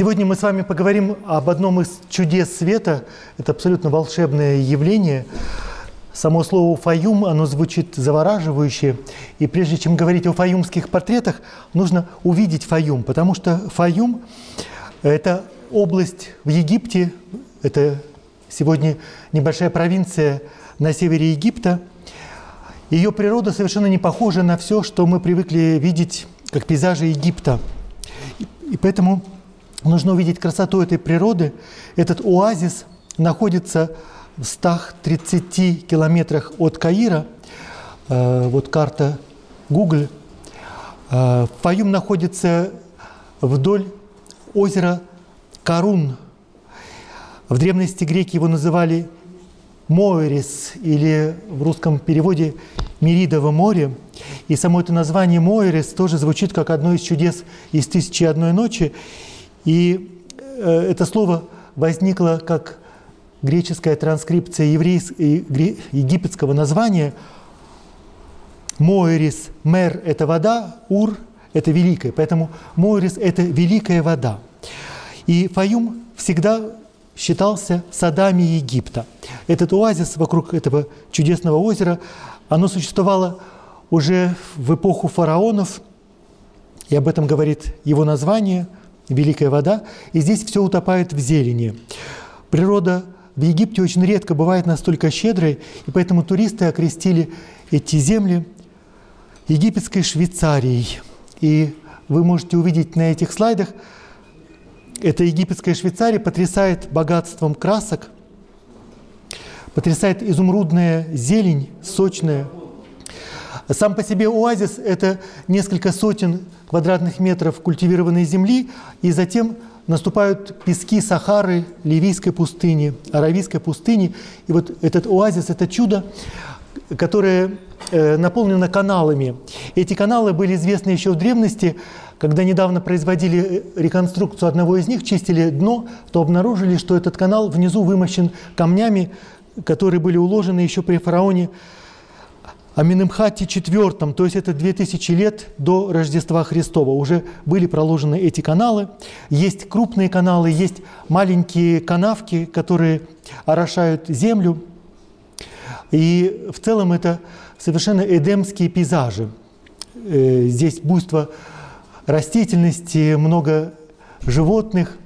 Сегодня мы с вами поговорим об одном из чудес света. Это абсолютно волшебное явление. Само слово «фаюм», оно звучит завораживающе. И прежде чем говорить о фаюмских портретах, нужно увидеть фаюм, потому что фаюм – это область в Египте, это сегодня небольшая провинция на севере Египта. Ее природа совершенно не похожа на все, что мы привыкли видеть как пейзажи Египта. И поэтому нужно увидеть красоту этой природы. Этот оазис находится в 130 километрах от Каира. Э, вот карта Google. Э, Фаюм находится вдоль озера Карун. В древности греки его называли Моэрис или в русском переводе Меридово море. И само это название Моэрис тоже звучит как одно из чудес из «Тысячи одной ночи». И э, это слово возникло как греческая транскрипция еврейского, египетского названия. Моэрис, мер – это вода, ур – это великая. Поэтому Моэрис – это великая вода. И Фаюм всегда считался садами Египта. Этот оазис вокруг этого чудесного озера, оно существовало уже в эпоху фараонов, и об этом говорит его название – великая вода, и здесь все утопает в зелени. Природа в Египте очень редко бывает настолько щедрой, и поэтому туристы окрестили эти земли египетской Швейцарией. И вы можете увидеть на этих слайдах, эта египетская Швейцария потрясает богатством красок, потрясает изумрудная зелень, сочная. Сам по себе оазис – это несколько сотен квадратных метров культивированной земли, и затем наступают пески Сахары, Ливийской пустыни, Аравийской пустыни. И вот этот оазис – это чудо, которое э, наполнено каналами. Эти каналы были известны еще в древности, когда недавно производили э, реконструкцию одного из них, чистили дно, то обнаружили, что этот канал внизу вымощен камнями, которые были уложены еще при фараоне Аминемхате IV, то есть это 2000 лет до Рождества Христова, уже были проложены эти каналы. Есть крупные каналы, есть маленькие канавки, которые орошают землю. И в целом это совершенно эдемские пейзажи. Э, здесь буйство растительности, много животных.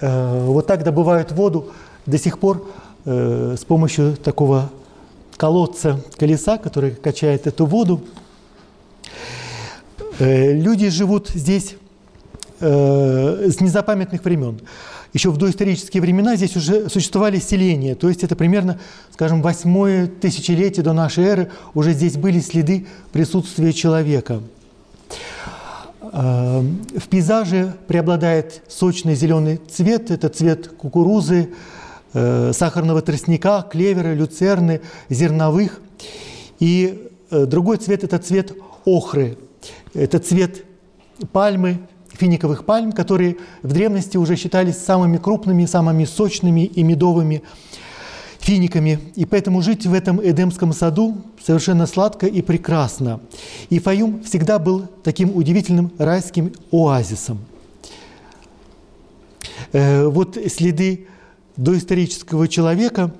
Э, вот так добывают воду до сих пор э, с помощью такого колодца колеса, который качает эту воду. Э, люди живут здесь э, с незапамятных времен. Еще в доисторические времена здесь уже существовали селения, то есть это примерно, скажем, восьмое тысячелетие до нашей эры, уже здесь были следы присутствия человека. Э, в пейзаже преобладает сочный зеленый цвет, это цвет кукурузы, сахарного тростника, клевера, люцерны, зерновых. И э, другой цвет – это цвет охры. Это цвет пальмы, финиковых пальм, которые в древности уже считались самыми крупными, самыми сочными и медовыми финиками. И поэтому жить в этом Эдемском саду совершенно сладко и прекрасно. И Фаюм всегда был таким удивительным райским оазисом. Э, вот следы доисторического человека.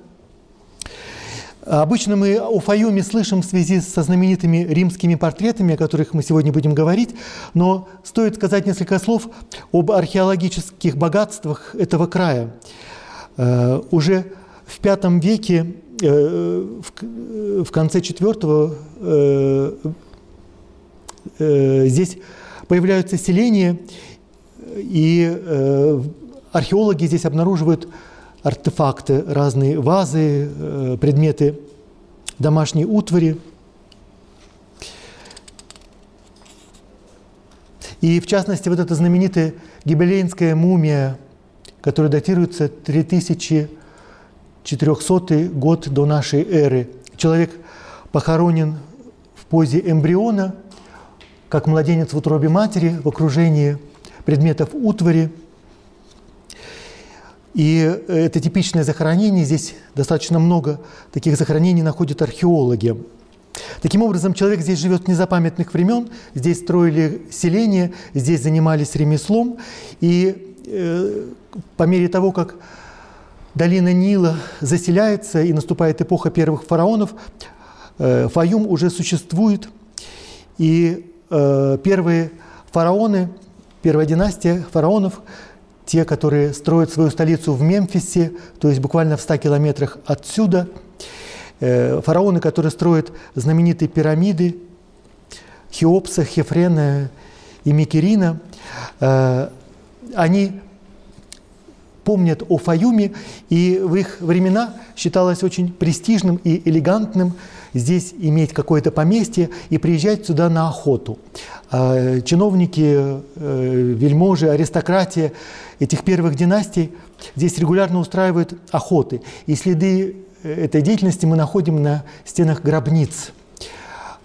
Обычно мы о Фаюме слышим в связи со знаменитыми римскими портретами, о которых мы сегодня будем говорить, но стоит сказать несколько слов об археологических богатствах этого края. Э, уже в V веке, э, в конце IV, э, здесь появляются селения, и археологи здесь обнаруживают артефакты, разные вазы, э, предметы домашней утвари. И в частности, вот эта знаменитая гибелейнская мумия, которая датируется 3000 400 год до нашей эры. Человек похоронен в позе эмбриона, как младенец в утробе матери, в окружении предметов утвари. И это типичное захоронение. Здесь достаточно много таких захоронений находят археологи. Таким образом, человек здесь живет с незапамятных времен, здесь строили селение, здесь занимались ремеслом, и э, по мере того, как долина Нила заселяется и наступает эпоха первых фараонов, э, Фаюм уже существует, и э, первые фараоны, первая династия фараонов, те, которые строят свою столицу в Мемфисе, то есть буквально в 100 километрах отсюда – Э, фараоны, которые строят знаменитые пирамиды Хеопса, Хефрена и Микерина, э, они помнят о Фаюме, и в их времена считалось очень престижным и элегантным здесь иметь какое-то поместье и приезжать сюда на охоту. Э, чиновники, вельможи, аристократия этих первых династий здесь регулярно устраивают охоты. И следы этой деятельности мы находим на стенах гробниц.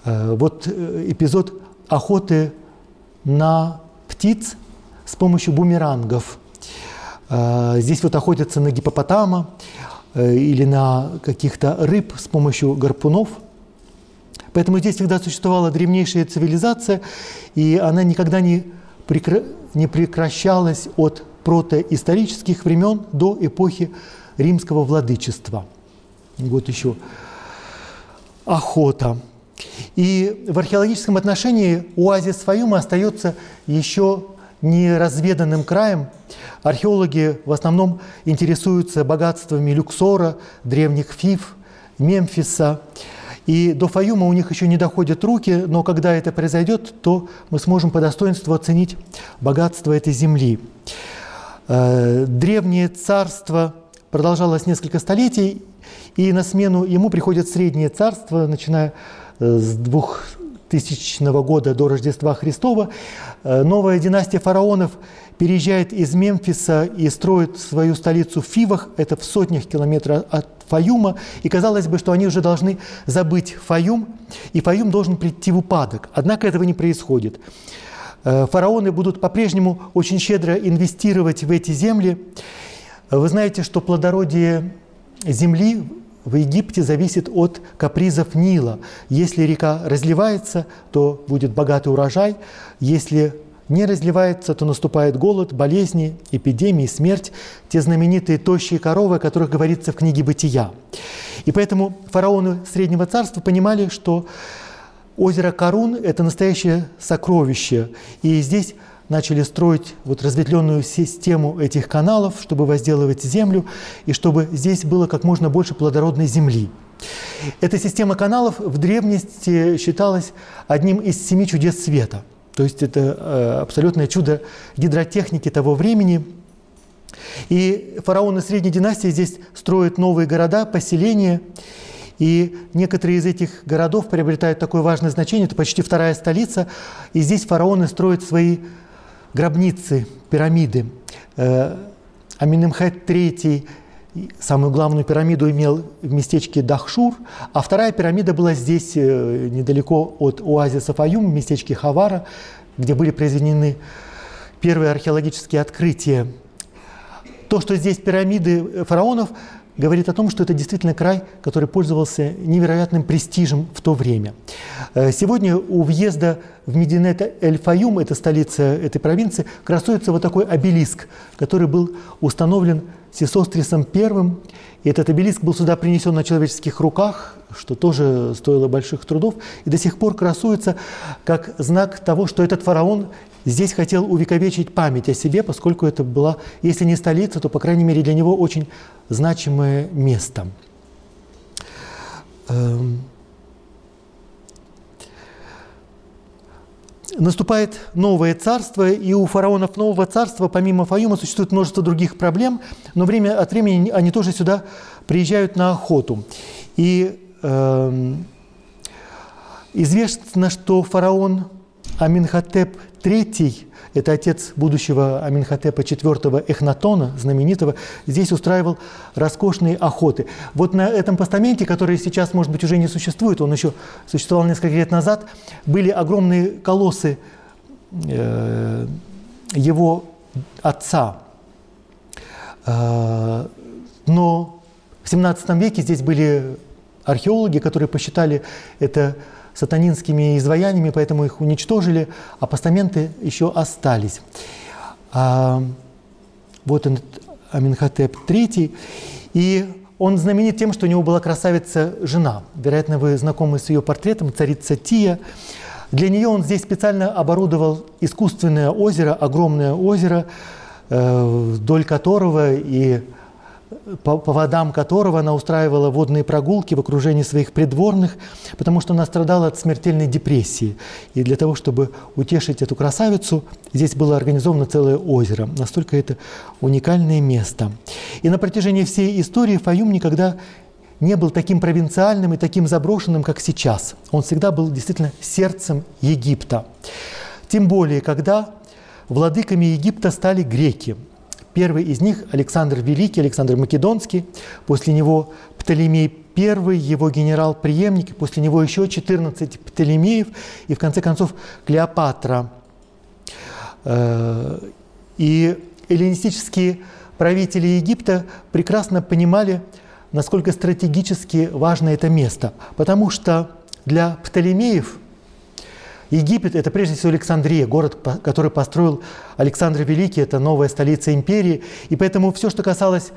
Э, вот э, эпизод охоты на птиц с помощью бумерангов. Э, здесь вот охотятся на гипопотама или на каких-то рыб с помощью гарпунов. Поэтому здесь всегда существовала древнейшая цивилизация, и она никогда не, прекра... не прекращалась от протоисторических времен до эпохи римского владычества – вот еще охота. И в археологическом отношении оазис Фаюма остается еще неразведанным краем. Археологи в основном интересуются богатствами Люксора, древних Фив, Мемфиса. И до Фаюма у них еще не доходят руки, но когда это произойдет, то мы сможем по достоинству оценить богатство этой земли. Э, древнее царство продолжалось несколько столетий, и на смену ему приходит Среднее Царство, начиная э, с 2000 года до Рождества Христова. Э, новая династия фараонов переезжает из Мемфиса и строит свою столицу в Фивах, это в сотнях километров от Фаюма, и казалось бы, что они уже должны забыть Фаюм, и Фаюм должен прийти в упадок. Однако этого не происходит. Э, фараоны будут по-прежнему очень щедро инвестировать в эти земли. Вы знаете, что плодородие земли в Египте зависит от капризов Нила. Если река разливается, то будет богатый урожай. Если не разливается, то наступает голод, болезни, эпидемии, смерть, те знаменитые тощие коровы, о которых говорится в книге «Бытия». И поэтому фараоны Среднего Царства понимали, что озеро Карун – это настоящее сокровище. И здесь начали строить вот разветвленную систему этих каналов, чтобы возделывать землю, и чтобы здесь было как можно больше плодородной земли. Эта система каналов в древности считалась одним из семи чудес света. То есть это э, абсолютное чудо гидротехники того времени. И фараоны Средней династии здесь строят новые города, поселения. И некоторые из этих городов приобретают такое важное значение, это почти вторая столица. И здесь фараоны строят свои гробницы, пирамиды. Э, Аминемхет III самую главную пирамиду имел в местечке Дахшур, а вторая пирамида была здесь, э, недалеко от оазиса Фаюм, в местечке Хавара, где были произведены первые археологические открытия. То, что здесь пирамиды фараонов, говорит о том, что это действительно край, который пользовался невероятным престижем в то время. Э, сегодня у въезда в Мединет Эль-Фаюм, это столица этой провинции, красуется вот такой обелиск, который был установлен Сесострисом I. И этот обелиск был сюда принесен на человеческих руках, что тоже стоило больших трудов, и до сих пор красуется как знак того, что этот фараон здесь хотел увековечить память о себе, поскольку это была, если не столица, то, по крайней мере, для него очень значимое место. Эм. Наступает новое царство, и у фараонов нового царства, помимо Фаюма, существует множество других проблем, но время от времени они тоже сюда приезжают на охоту. И э, известно, что фараон Аминхотеп III, это отец будущего Аминхотепа IV Эхнатона, знаменитого, здесь устраивал роскошные охоты. Вот на этом постаменте, который сейчас, может быть, уже не существует, он еще существовал несколько лет назад, были огромные колоссы э, его отца. Э, но в 17 веке здесь были археологи, которые посчитали это сатанинскими изваяниями, поэтому их уничтожили, а постаменты еще остались. А, вот он, Аминхотеп III, и он знаменит тем, что у него была красавица жена. Вероятно, вы знакомы с ее портретом, царица Тия. Для нее он здесь специально оборудовал искусственное озеро, огромное озеро, э, вдоль которого и по, по водам которого она устраивала водные прогулки в окружении своих придворных, потому что она страдала от смертельной депрессии. И для того, чтобы утешить эту красавицу, здесь было организовано целое озеро. Настолько это уникальное место. И на протяжении всей истории Фаюм никогда не был таким провинциальным и таким заброшенным, как сейчас. Он всегда был действительно сердцем Египта. Тем более, когда владыками Египта стали греки – Первый из них Александр Великий, Александр Македонский, после него Птолемей I, его генерал-преемник, после него еще 14 Птолемеев, и в конце концов Клеопатра. Э, и эллинистические правители Египта прекрасно понимали, насколько стратегически важно это место, потому что для Птолемеев – Египет – это прежде всего Александрия, город, который построил Александр Великий, это новая столица империи. И поэтому все, что касалось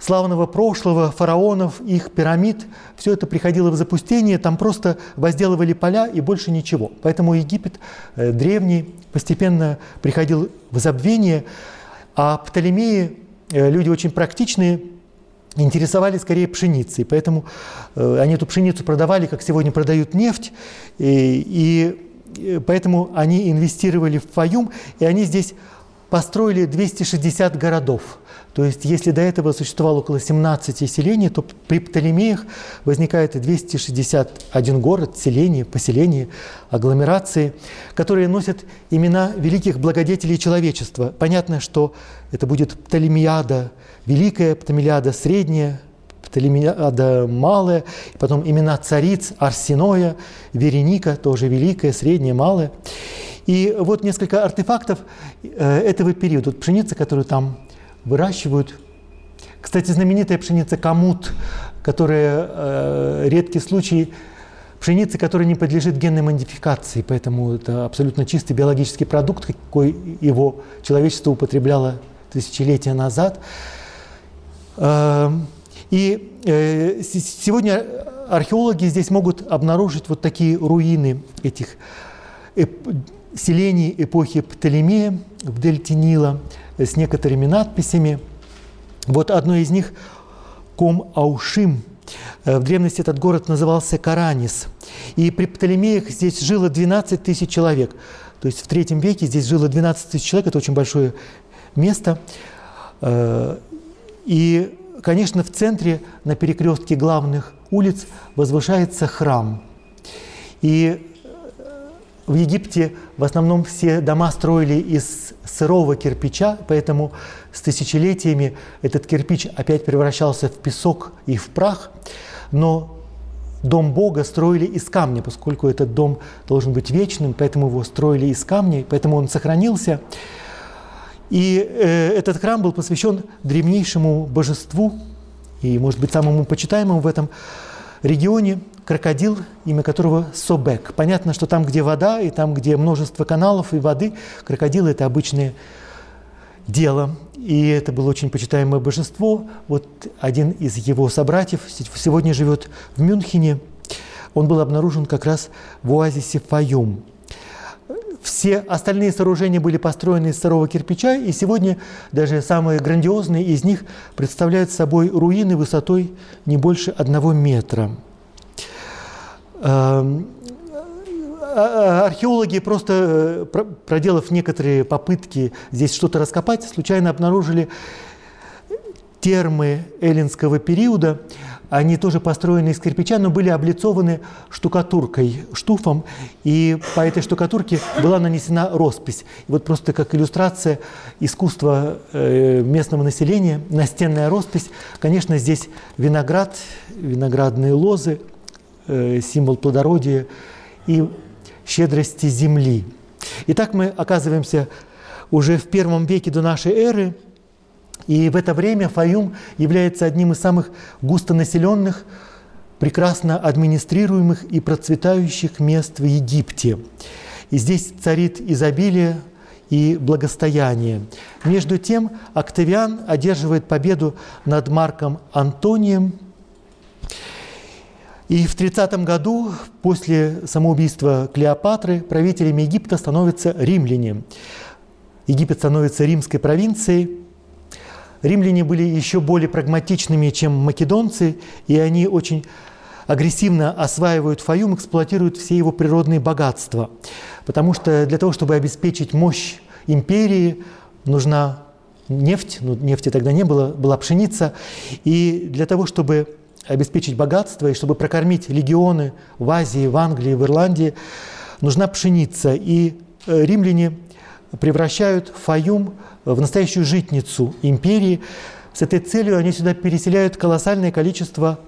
славного прошлого, фараонов, их пирамид, все это приходило в запустение, там просто возделывали поля и больше ничего. Поэтому Египет э, древний постепенно приходил в забвение, а Птолемеи, э, люди очень практичные, интересовались скорее пшеницей. Поэтому э, они эту пшеницу продавали, как сегодня продают нефть, и, и поэтому они инвестировали в Фаюм, и они здесь построили 260 городов. То есть, если до этого существовало около 17 селений, то при Птолемеях возникает 261 город, селение, поселение, агломерации, которые носят имена великих благодетелей человечества. Понятно, что это будет Птолемиада Великая, Птолемиада Средняя, Птолемиада Малая, потом имена цариц Арсеноя, Вереника, тоже Великая, Средняя, Малая. И вот несколько артефактов э, этого периода. Вот пшеница, которую там выращивают. Кстати, знаменитая пшеница камут, которая э, редкий случай пшеницы, которая не подлежит генной модификации, поэтому это абсолютно чистый биологический продукт, какой его человечество употребляло тысячелетия назад. Э, и э, сегодня археологи здесь могут обнаружить вот такие руины этих селений эпохи Птолемея в дельте Нила с некоторыми надписями. Вот одно из них – Ком-Аушим. Э, в древности этот город назывался Каранис. И при Птолемеях здесь жило 12 тысяч человек. То есть в третьем веке здесь жило 12 тысяч человек. Это очень большое место. Э, и, конечно, в центре, на перекрестке главных улиц, возвышается храм. И в Египте в основном все дома строили из сырого кирпича, поэтому с тысячелетиями этот кирпич опять превращался в песок и в прах. Но дом Бога строили из камня, поскольку этот дом должен быть вечным, поэтому его строили из камня, поэтому он сохранился. И э, этот храм был посвящен древнейшему божеству и, может быть, самому почитаемому в этом регионе крокодил, имя которого Собек. Понятно, что там, где вода, и там, где множество каналов и воды, крокодилы – это обычное дело. И это было очень почитаемое божество. Вот один из его собратьев сегодня живет в Мюнхене. Он был обнаружен как раз в оазисе Фаюм. Все остальные сооружения были построены из сырого кирпича, и сегодня даже самые грандиозные из них представляют собой руины высотой не больше одного метра. Эм, а, а, археологи, просто э, проделав некоторые попытки здесь что-то раскопать, случайно обнаружили термы эллинского периода, они тоже построены из кирпича, но были облицованы штукатуркой, штуфом, и по этой штукатурке была нанесена роспись. И вот просто как иллюстрация искусства э, местного населения, настенная роспись. Конечно, здесь виноград, виноградные лозы, э, символ плодородия и щедрости земли. Итак, мы оказываемся уже в первом веке до нашей эры – и в это время Фаюм является одним из самых густонаселенных, прекрасно администрируемых и процветающих мест в Египте. И здесь царит изобилие и благостояние. Между тем Октавиан одерживает победу над Марком Антонием. И в 30 году, после самоубийства Клеопатры, правителями Египта становятся римляне. Египет становится римской провинцией, Римляне были еще более прагматичными, чем македонцы, и они очень агрессивно осваивают Фаюм, эксплуатируют все его природные богатства. Потому что для того, чтобы обеспечить мощь империи, нужна нефть, ну, нефти тогда не было, была пшеница. И для того, чтобы обеспечить богатство и чтобы прокормить легионы в Азии, в Англии, в Ирландии, нужна пшеница. И э, римляне превращают Фаюм в настоящую житницу империи. С этой целью они сюда переселяют колоссальное количество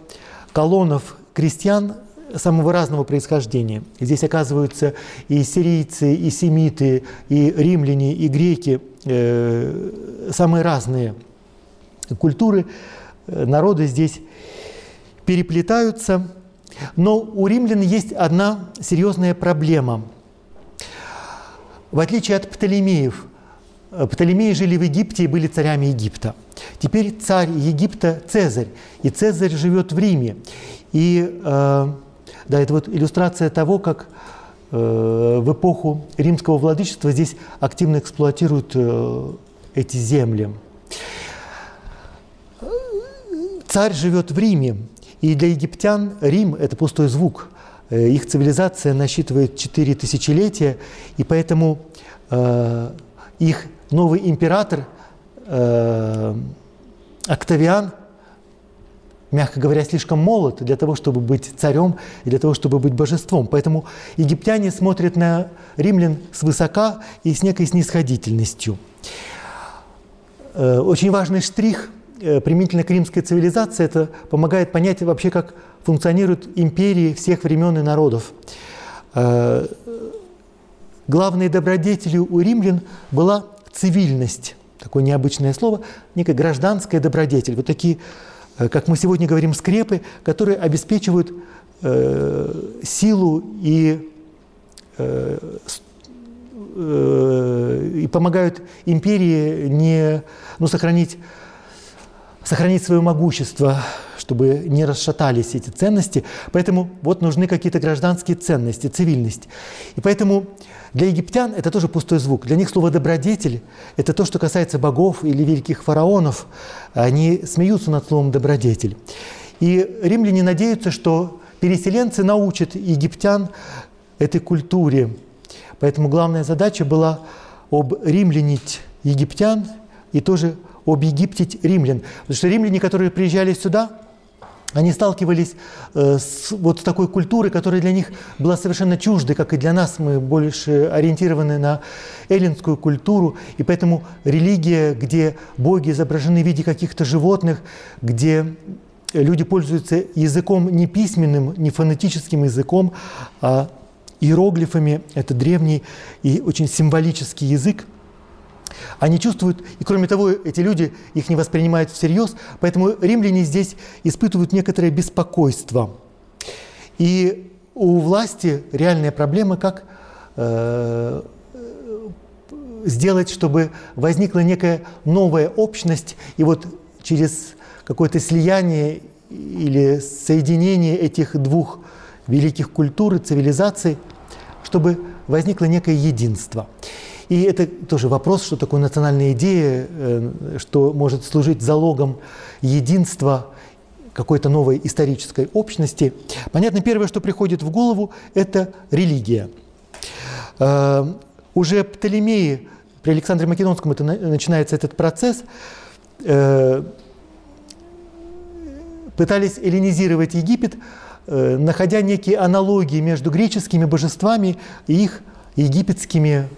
колоннов крестьян самого разного происхождения. Здесь оказываются и сирийцы, и семиты, и римляне, и греки, э, самые разные культуры, народы здесь переплетаются. Но у римлян есть одна серьезная проблема. В отличие от Птолемеев, Птолемеи жили в Египте и были царями Египта. Теперь царь Египта Цезарь, и Цезарь живет в Риме. И э, да, это вот иллюстрация того, как э, в эпоху римского владычества здесь активно эксплуатируют э, эти земли. Царь живет в Риме, и для египтян Рим – это пустой звук. Э, их цивилизация насчитывает четыре тысячелетия, и поэтому э, их новый император э, Октавиан, мягко говоря, слишком молод для того, чтобы быть царем и для того, чтобы быть божеством. Поэтому египтяне смотрят на римлян свысока и с некой снисходительностью. Э, очень важный штрих э, применительно к римской цивилизации – это помогает понять вообще, как функционируют империи всех времен и народов. Э, главной добродетелью у римлян была цивильность, такое необычное слово, некая гражданская добродетель. Вот такие, э, как мы сегодня говорим, скрепы, которые обеспечивают э, силу и, э, э, и помогают империи не, ну, сохранить, сохранить свое могущество, чтобы не расшатались эти ценности. Поэтому вот нужны какие-то гражданские ценности, цивильность. И поэтому для египтян это тоже пустой звук. Для них слово «добродетель» – это то, что касается богов или великих фараонов. Они смеются над словом «добродетель». И римляне надеются, что переселенцы научат египтян этой культуре. Поэтому главная задача была обримлянить египтян и тоже объегиптить римлян. Потому что римляне, которые приезжали сюда, они сталкивались э, с вот с такой культурой, которая для них была совершенно чуждой, как и для нас. Мы больше ориентированы на эллинскую культуру, и поэтому религия, где боги изображены в виде каких-то животных, где люди пользуются языком не письменным, не фонетическим языком, а иероглифами. Это древний и очень символический язык. Они чувствуют, и кроме того, эти люди их не воспринимают всерьез, поэтому римляне здесь испытывают некоторое беспокойство. И у власти реальная проблема, как э, сделать, чтобы возникла некая новая общность, и вот через какое-то слияние или соединение этих двух великих культур и цивилизаций, чтобы возникло некое единство. И это тоже вопрос, что такое национальная идея, э, что может служить залогом единства какой-то новой исторической общности. Понятно, первое, что приходит в голову, это религия. Э, уже Птолемеи, при Александре Македонском это начинается этот процесс, э, пытались эллинизировать Египет, находя некие аналогии между греческими божествами и их египетскими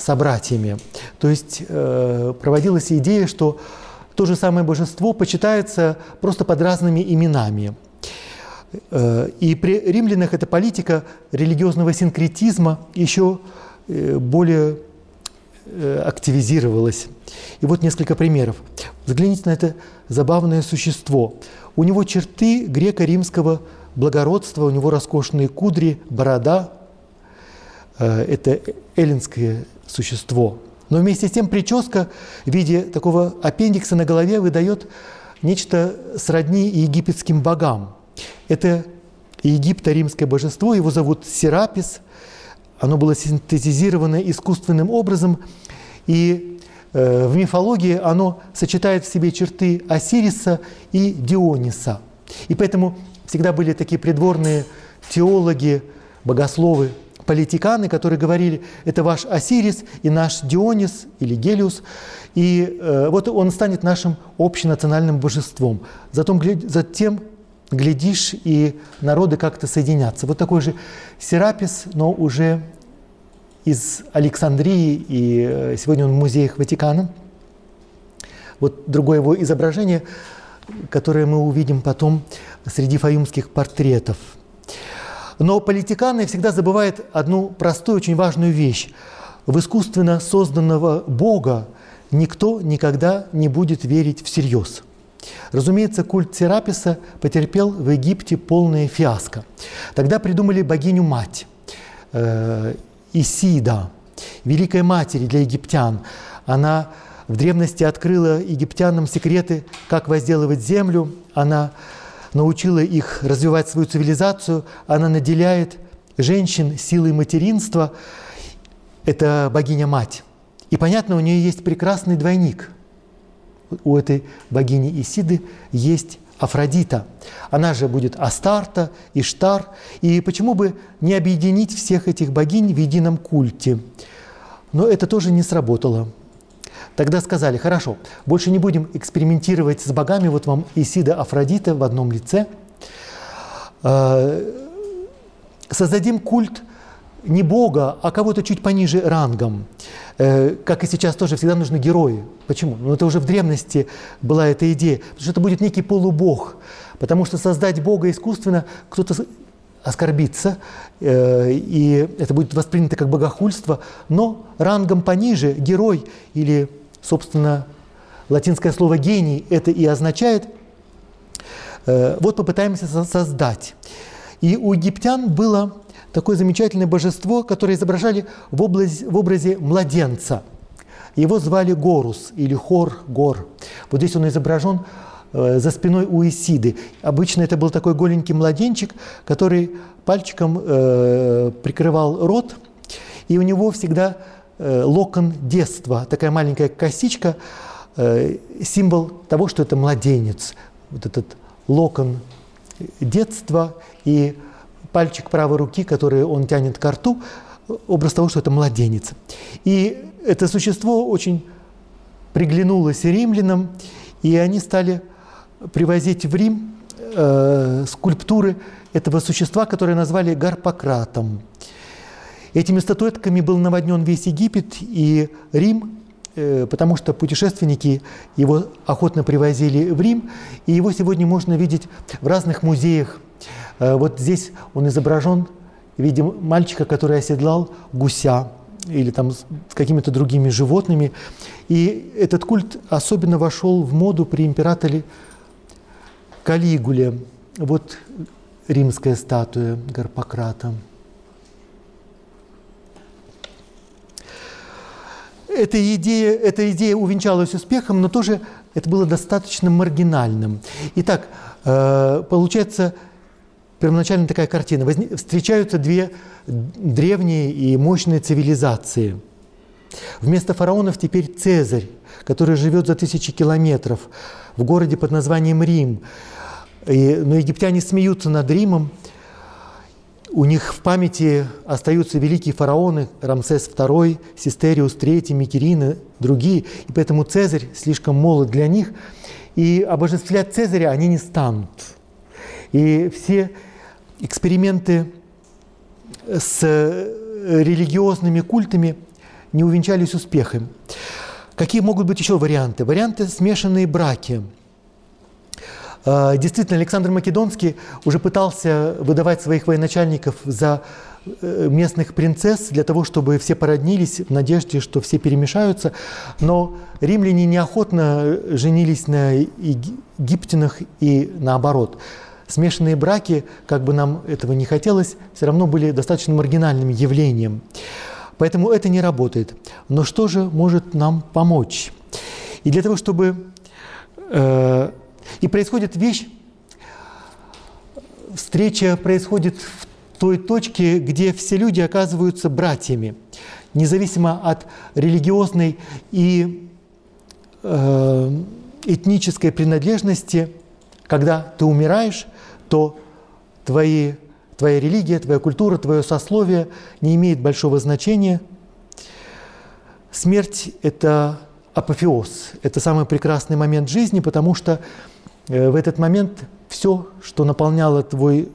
собратьями. То есть э, проводилась идея, что то же самое божество почитается просто под разными именами. Э, и при римлянах эта политика религиозного синкретизма еще э, более э, активизировалась. И вот несколько примеров. Взгляните на это забавное существо. У него черты греко-римского благородства, у него роскошные кудри, борода. Это эллинское существо. Но вместе с тем прическа в виде такого аппендикса на голове выдает нечто сродни египетским богам. Это египто-римское божество, его зовут Серапис. Оно было синтезировано искусственным образом, и э, в мифологии оно сочетает в себе черты Осириса и Диониса. И поэтому всегда были такие придворные теологи, богословы, политиканы, которые говорили, это ваш Осирис и наш Дионис или Гелиус, и э, вот он станет нашим общенациональным божеством. Затем, затем, глядишь, и народы как-то соединятся. Вот такой же Серапис, но уже из Александрии, и э, сегодня он в музеях Ватикана. Вот другое его изображение, которое мы увидим потом среди фаюмских портретов – но политиканы всегда забывают одну простую, очень важную вещь. В искусственно созданного Бога никто никогда не будет верить всерьез. Разумеется, культ Сераписа потерпел в Египте полное фиаско. Тогда придумали богиню-мать, э, Исида, Великая Матери для египтян. Она в древности открыла египтянам секреты, как возделывать землю. Она научила их развивать свою цивилизацию, она наделяет женщин силой материнства. Это богиня-мать. И понятно, у нее есть прекрасный двойник. У этой богини Исиды есть Афродита. Она же будет Астарта, Иштар. И почему бы не объединить всех этих богинь в едином культе? Но это тоже не сработало. Тогда сказали, хорошо, больше не будем экспериментировать с богами, вот вам Исида Афродита в одном лице. Э, создадим культ не Бога, а кого-то чуть пониже рангом. Э, как и сейчас тоже всегда нужны герои. Почему? Ну это уже в древности была эта идея. Потому что это будет некий полубог. Потому что создать Бога искусственно кто-то оскорбиться, э, и это будет воспринято как богохульство, но рангом пониже герой или Собственно, латинское слово «гений» это и означает. Э, вот попытаемся создать. И у египтян было такое замечательное божество, которое изображали в, образе, в образе младенца. Его звали Горус или Хор Гор. Вот здесь он изображен за спиной у Исиды. Обычно это был такой голенький младенчик, который пальчиком э, прикрывал рот, и у него всегда Э, локон детства, такая маленькая косичка, э, символ того, что это младенец. Вот этот локон детства и пальчик правой руки, который он тянет к рту, образ того, что это младенец. И это существо очень приглянулось римлянам, и они стали привозить в Рим э, скульптуры этого существа, которое назвали Гарпократом. Этими статуэтками был наводнен весь Египет и Рим, э, потому что путешественники его охотно привозили в Рим, и его сегодня можно видеть в разных музеях. Э, вот здесь он изображен в виде мальчика, который оседлал гуся или там с какими-то другими животными. И этот культ особенно вошел в моду при императоре Калигуле. Вот римская статуя Гарпократа. эта идея, эта идея увенчалась успехом, но тоже это было достаточно маргинальным. Итак, э, получается первоначально такая картина. Встречаются две древние и мощные цивилизации. Вместо фараонов теперь Цезарь, который живет за тысячи километров в городе под названием Рим. И, но египтяне смеются над Римом, у них в памяти остаются великие фараоны Рамсес II, Систериус III, Микерины, другие, и поэтому Цезарь слишком молод для них, и обожествлять Цезаря они не станут. И все эксперименты с религиозными культами не увенчались успехом. Какие могут быть еще варианты? Варианты смешанные браки. А, действительно, Александр Македонский уже пытался выдавать своих военачальников за э, местных принцесс для того, чтобы все породнились в надежде, что все перемешаются. Но римляне неохотно женились на египтянах и наоборот. Смешанные браки, как бы нам этого не хотелось, все равно были достаточно маргинальным явлением. Поэтому это не работает. Но что же может нам помочь? И для того, чтобы... Э, и происходит вещь, встреча происходит в той точке, где все люди оказываются братьями, независимо от религиозной и э, этнической принадлежности. Когда ты умираешь, то твои Твоя религия, твоя культура, твое сословие не имеет большого значения. Смерть – это апофеоз, это самый прекрасный момент жизни, потому что э, в этот момент все, что наполняло твой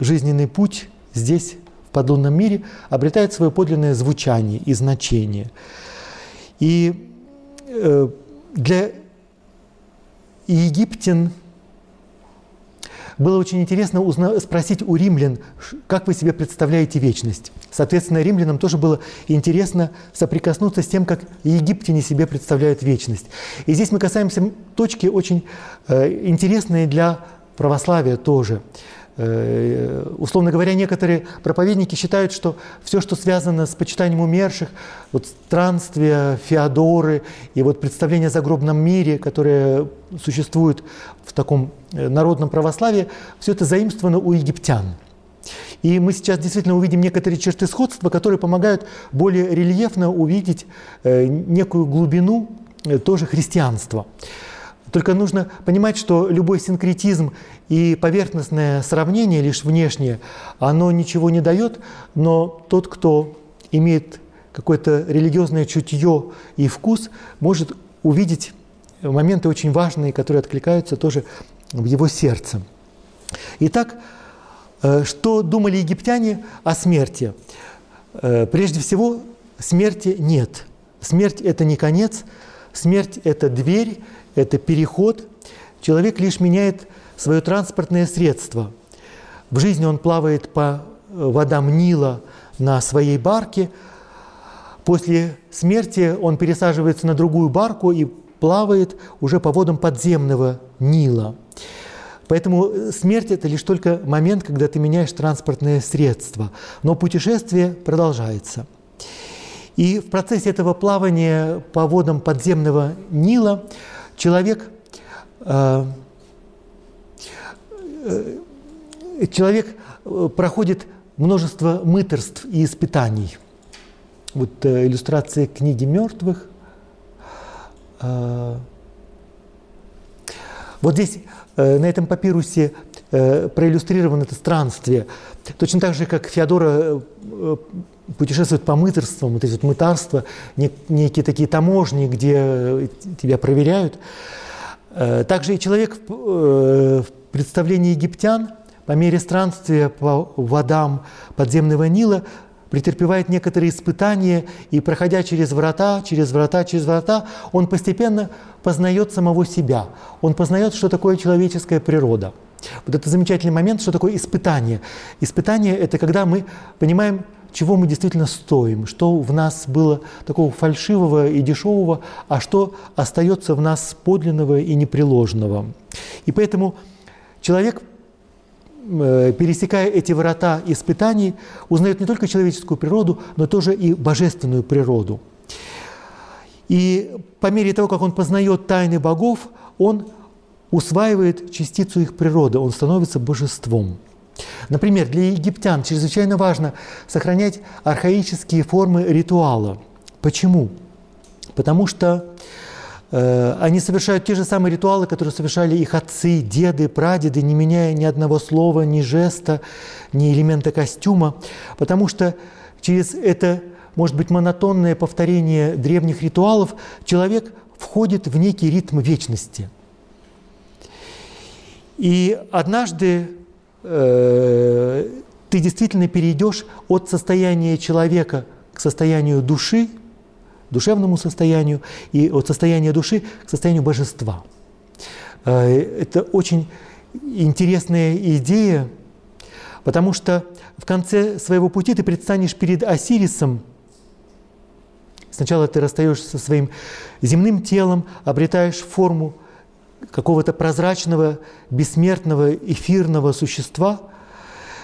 жизненный путь здесь, в подлунном мире, обретает свое подлинное звучание и значение. И э, для египтян – было очень интересно узна- спросить у римлян, как вы себе представляете вечность. Соответственно, римлянам тоже было интересно соприкоснуться с тем, как египтяне себе представляют вечность. И здесь мы касаемся точки очень э, интересной для православия тоже. Э, условно говоря, некоторые проповедники считают, что все, что связано с почитанием умерших, вот странствия, Феодоры и вот представление о загробном мире, которое существует в таком э, народном православии, все это заимствовано у египтян. И мы сейчас действительно увидим некоторые черты сходства, которые помогают более рельефно увидеть э, некую глубину тоже христианства. Только нужно понимать, что любой синкретизм и поверхностное сравнение, лишь внешнее, оно ничего не дает, но тот, кто имеет какое-то религиозное чутье и вкус, может увидеть моменты очень важные, которые откликаются тоже в его сердце. Итак, э, что думали египтяне о смерти? Э, прежде всего, смерти нет. Смерть – это не конец, смерть – это дверь, это переход. Человек лишь меняет свое транспортное средство. В жизни он плавает по э, водам Нила на своей барке. После смерти он пересаживается на другую барку и плавает уже по водам подземного Нила. Поэтому э, смерть – это лишь только момент, когда ты меняешь транспортное средство. Но путешествие продолжается. И в процессе этого плавания по водам подземного Нила человек э, Э, человек э, проходит множество мыторств и испытаний. Вот э, иллюстрация книги мертвых. Вот здесь на этом папирусе проиллюстрировано это странствие. Точно так же, как Феодора путешествует по мыторствам, вот эти вот мытарства, некие такие таможни, где тебя проверяют. Также и человек в представлении египтян по мере странствия по водам подземного Нила претерпевает некоторые испытания, и проходя через врата, через врата, через врата, он постепенно познает самого себя. Он познает, что такое человеческая природа. Вот это замечательный момент, что такое испытание. Испытание – это когда мы понимаем, чего мы действительно стоим, что в нас было такого фальшивого и дешевого, а что остается в нас подлинного и непреложного. И поэтому Человек, э, пересекая эти врата испытаний, узнает не только человеческую природу, но тоже и божественную природу. И по мере того, как он познает тайны богов, он усваивает частицу их природы, он становится божеством. Например, для египтян чрезвычайно важно сохранять архаические формы ритуала. Почему? Потому что Э, они совершают те же самые ритуалы, которые совершали их отцы, деды, прадеды, не меняя ни одного слова, ни жеста, ни элемента костюма, потому что через это, может быть, монотонное повторение древних ритуалов человек входит в некий ритм вечности. И однажды э, ты действительно перейдешь от состояния человека к состоянию души, душевному состоянию, и от состояния души к состоянию божества. Э, это очень интересная идея, потому что в конце своего пути ты предстанешь перед Осирисом. Сначала ты расстаешься со своим земным телом, обретаешь форму какого-то прозрачного, бессмертного, эфирного существа,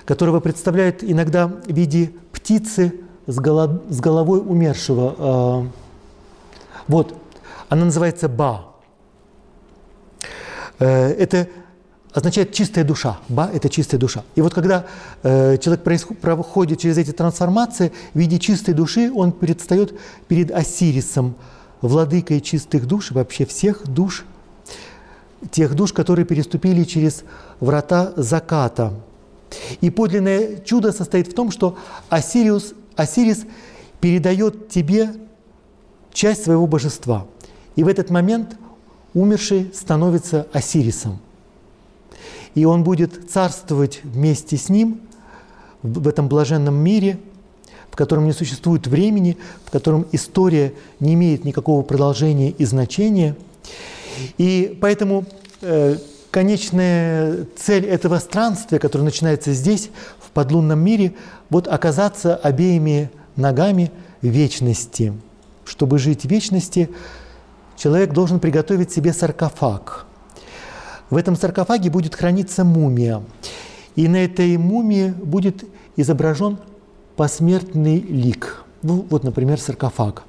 которого представляют иногда в виде птицы с, голо- с головой умершего. А, вот, она называется Ба. Э, это означает чистая душа. Ба – это чистая душа. И вот когда э, человек проходит через эти трансформации, в виде чистой души он предстает перед Осирисом, владыкой чистых душ, вообще всех душ, тех душ, которые переступили через врата заката. И подлинное чудо состоит в том, что Осириус, Осирис передает тебе часть своего божества. И в этот момент умерший становится Осирисом. И он будет царствовать вместе с ним в этом блаженном мире, в котором не существует времени, в котором история не имеет никакого продолжения и значения. И поэтому э, конечная цель этого странствия, которое начинается здесь, в подлунном мире, вот оказаться обеими ногами вечности. Чтобы жить в вечности, человек должен приготовить себе саркофаг. В этом саркофаге будет храниться мумия. И на этой мумии будет изображен посмертный лик. Ну, вот, например, саркофаг.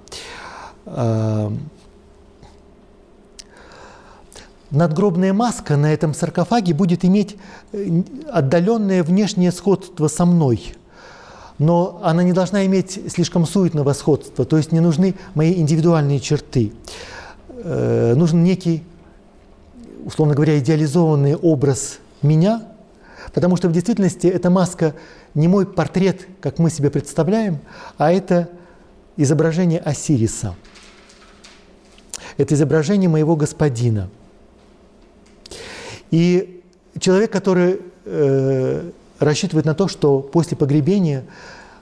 Надгробная маска на этом саркофаге будет иметь э, отдаленное внешнее сходство со мной. Но она не должна иметь слишком суетного сходства, то есть не нужны мои индивидуальные черты. Э, нужен некий, условно говоря, идеализованный образ меня, потому что в действительности эта маска не мой портрет, как мы себе представляем, а это изображение Осириса. Это изображение моего господина – и человек, который э, рассчитывает на то, что после погребения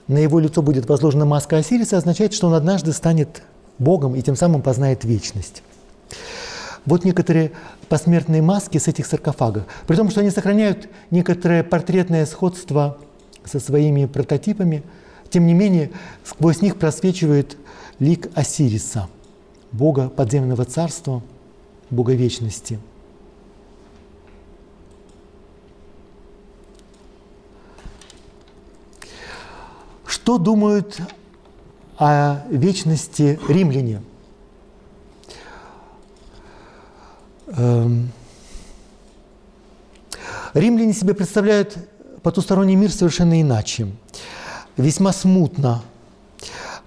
на его лицо будет возложена маска Осириса, означает, что он однажды станет Богом и тем самым познает вечность. Вот некоторые посмертные маски с этих саркофагов. При том, что они сохраняют некоторое портретное сходство со своими прототипами, тем не менее сквозь них просвечивает лик Осириса, Бога подземного царства, Бога вечности – Что думают о вечности римляне? Эм, римляне себе представляют потусторонний мир совершенно иначе, весьма смутно.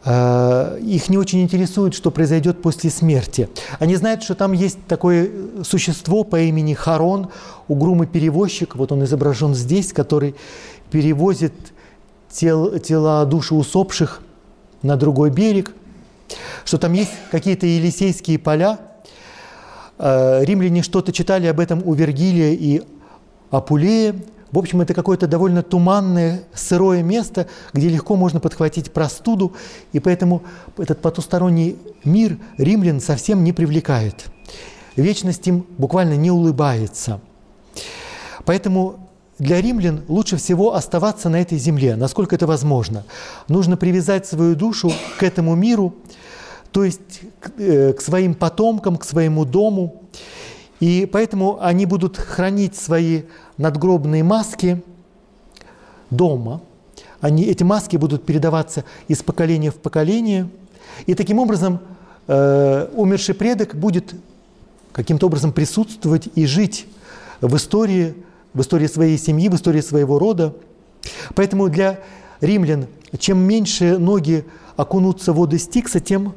Э, их не очень интересует, что произойдет после смерти. Они знают, что там есть такое существо по имени Харон, угрюмый перевозчик, вот он изображен здесь, который перевозит тел, тела души усопших на другой берег, что там есть какие-то Елисейские поля. Э, римляне что-то читали об этом у Вергилия и Апулея. В общем, это какое-то довольно туманное, сырое место, где легко можно подхватить простуду, и поэтому этот потусторонний мир римлян совсем не привлекает. Вечность им буквально не улыбается. Поэтому для римлян лучше всего оставаться на этой земле, насколько это возможно. Нужно привязать свою душу к этому миру, то есть к, э, к своим потомкам, к своему дому. И поэтому они будут хранить свои надгробные маски дома. Они, эти маски будут передаваться из поколения в поколение. И таким образом э, умерший предок будет каким-то образом присутствовать и жить в истории в истории своей семьи, в истории своего рода. Поэтому для римлян, чем меньше ноги окунутся в воды Стикса, тем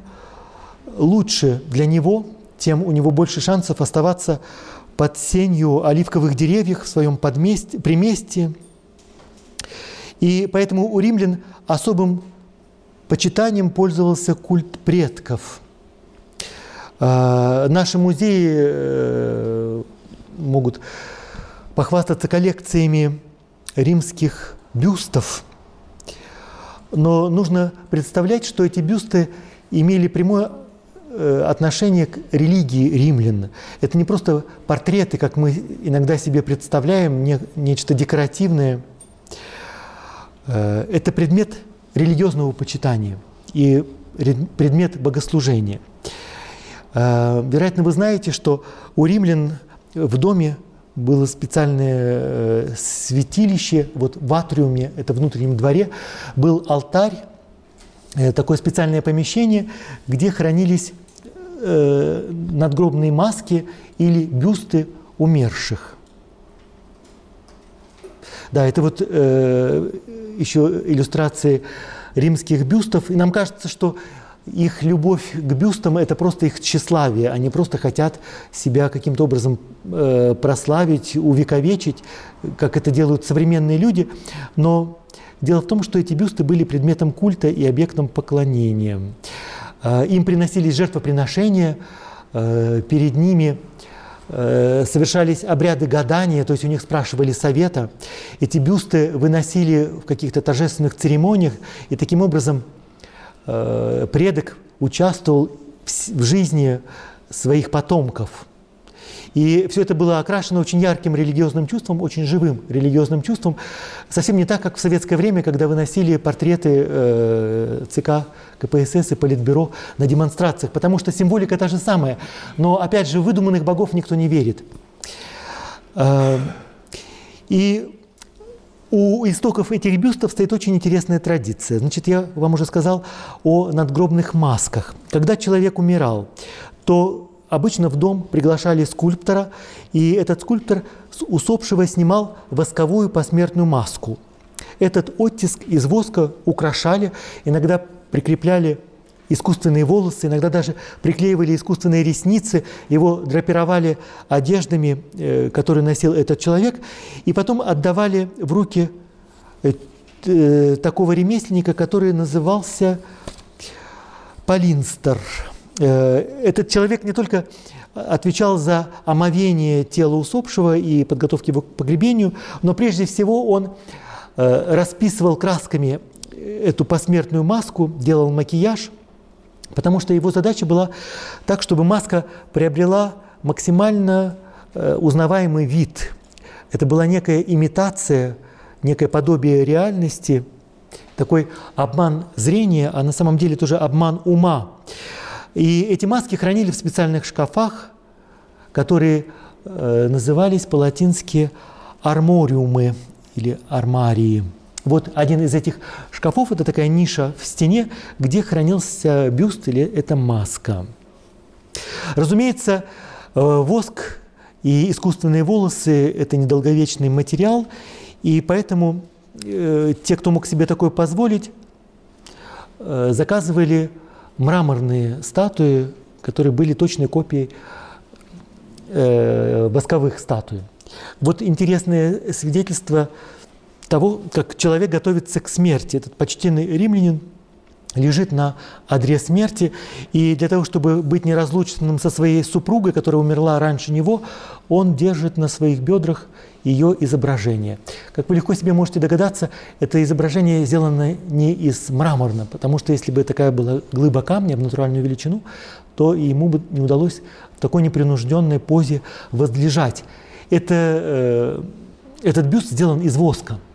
лучше для него, тем у него больше шансов оставаться под сенью оливковых деревьев в своем подместе, приместье. И поэтому у римлян особым почитанием пользовался культ предков. А, наши музеи э, могут похвастаться коллекциями римских бюстов. Но нужно представлять, что эти бюсты имели прямое э, отношение к религии римлян. Это не просто портреты, как мы иногда себе представляем, не, нечто декоративное. Э, это предмет религиозного почитания и предмет богослужения. Э, вероятно, вы знаете, что у римлян в доме было специальное э, святилище, вот в атриуме, это внутреннем дворе, был алтарь, э, такое специальное помещение, где хранились надгробные маски или бюсты умерших. Да, это вот э, еще иллюстрации римских бюстов. И нам кажется, что их любовь к бюстам – это просто их тщеславие. Они просто хотят себя каким-то образом э, прославить, увековечить, как это делают современные люди. Но дело в том, что эти бюсты были предметом культа и объектом поклонения. Э, им приносились жертвоприношения, э, перед ними э, совершались обряды гадания, то есть у них спрашивали совета. Эти бюсты выносили в каких-то торжественных церемониях, и таким образом – Э, предок участвовал в жизни своих потомков. И все это было окрашено очень ярким религиозным чувством, очень живым религиозным чувством. Совсем не так, как в советское время, когда выносили портреты э, ЦК КПСС и Политбюро на демонстрациях, потому что символика та же самая. Но, опять же, выдуманных богов никто не верит. Э, и у истоков этих бюстов стоит очень интересная традиция. Значит, я вам уже сказал о надгробных масках. Когда человек умирал, то обычно в дом приглашали скульптора, и этот скульптор с усопшего снимал восковую посмертную маску. Этот оттиск из воска украшали, иногда прикрепляли искусственные волосы, иногда даже приклеивали искусственные ресницы, его драпировали одеждами, э, которые носил этот человек, и потом отдавали в руки э, э, такого ремесленника, который назывался Полинстер. Этот человек не только отвечал за омовение тела усопшего и подготовки его к погребению, но прежде всего он расписывал красками эту посмертную маску, делал макияж – Потому что его задача была так, чтобы маска приобрела максимально э, узнаваемый вид. Это была некая имитация, некое подобие реальности, такой обман зрения, а на самом деле тоже обман ума. И эти маски хранили в специальных шкафах, которые э, назывались по-латински армориумы или армарии. Вот один из этих шкафов – это такая ниша в стене, где хранился бюст или это маска. Разумеется, э, воск и искусственные волосы – это недолговечный материал, и поэтому э, те, кто мог себе такое позволить, э, заказывали мраморные статуи, которые были точной копией восковых статуй. Вот интересное свидетельство – того, как человек готовится к смерти. Этот почтенный римлянин лежит на одре смерти, и для того, чтобы быть неразлучным со своей супругой, которая умерла раньше него, он держит на своих бедрах ее изображение. Как вы легко себе можете догадаться, это изображение сделано не из мраморно, потому что если бы такая была глыба камня в натуральную величину, то ему бы не удалось в такой непринужденной позе возлежать. Это, э, этот бюст сделан из воска –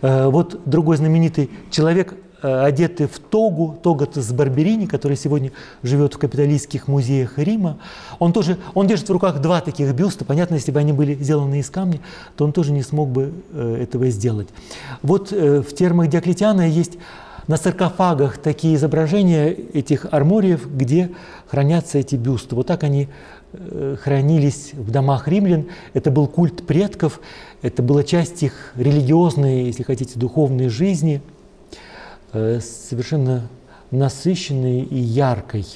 вот другой знаменитый человек, э, одетый в тогу, тога с Барберини, который сегодня живет в капиталистских музеях Рима, он тоже, он держит в руках два таких бюста. Понятно, если бы они были сделаны из камня, то он тоже не смог бы э, этого сделать. Вот в термах Диоклетиана есть на саркофагах такие изображения этих армориев, где хранятся эти бюсты. Вот так они хранились в домах римлян. Это был культ предков. Это была часть их религиозной, если хотите, духовной жизни, э, совершенно насыщенной и яркой.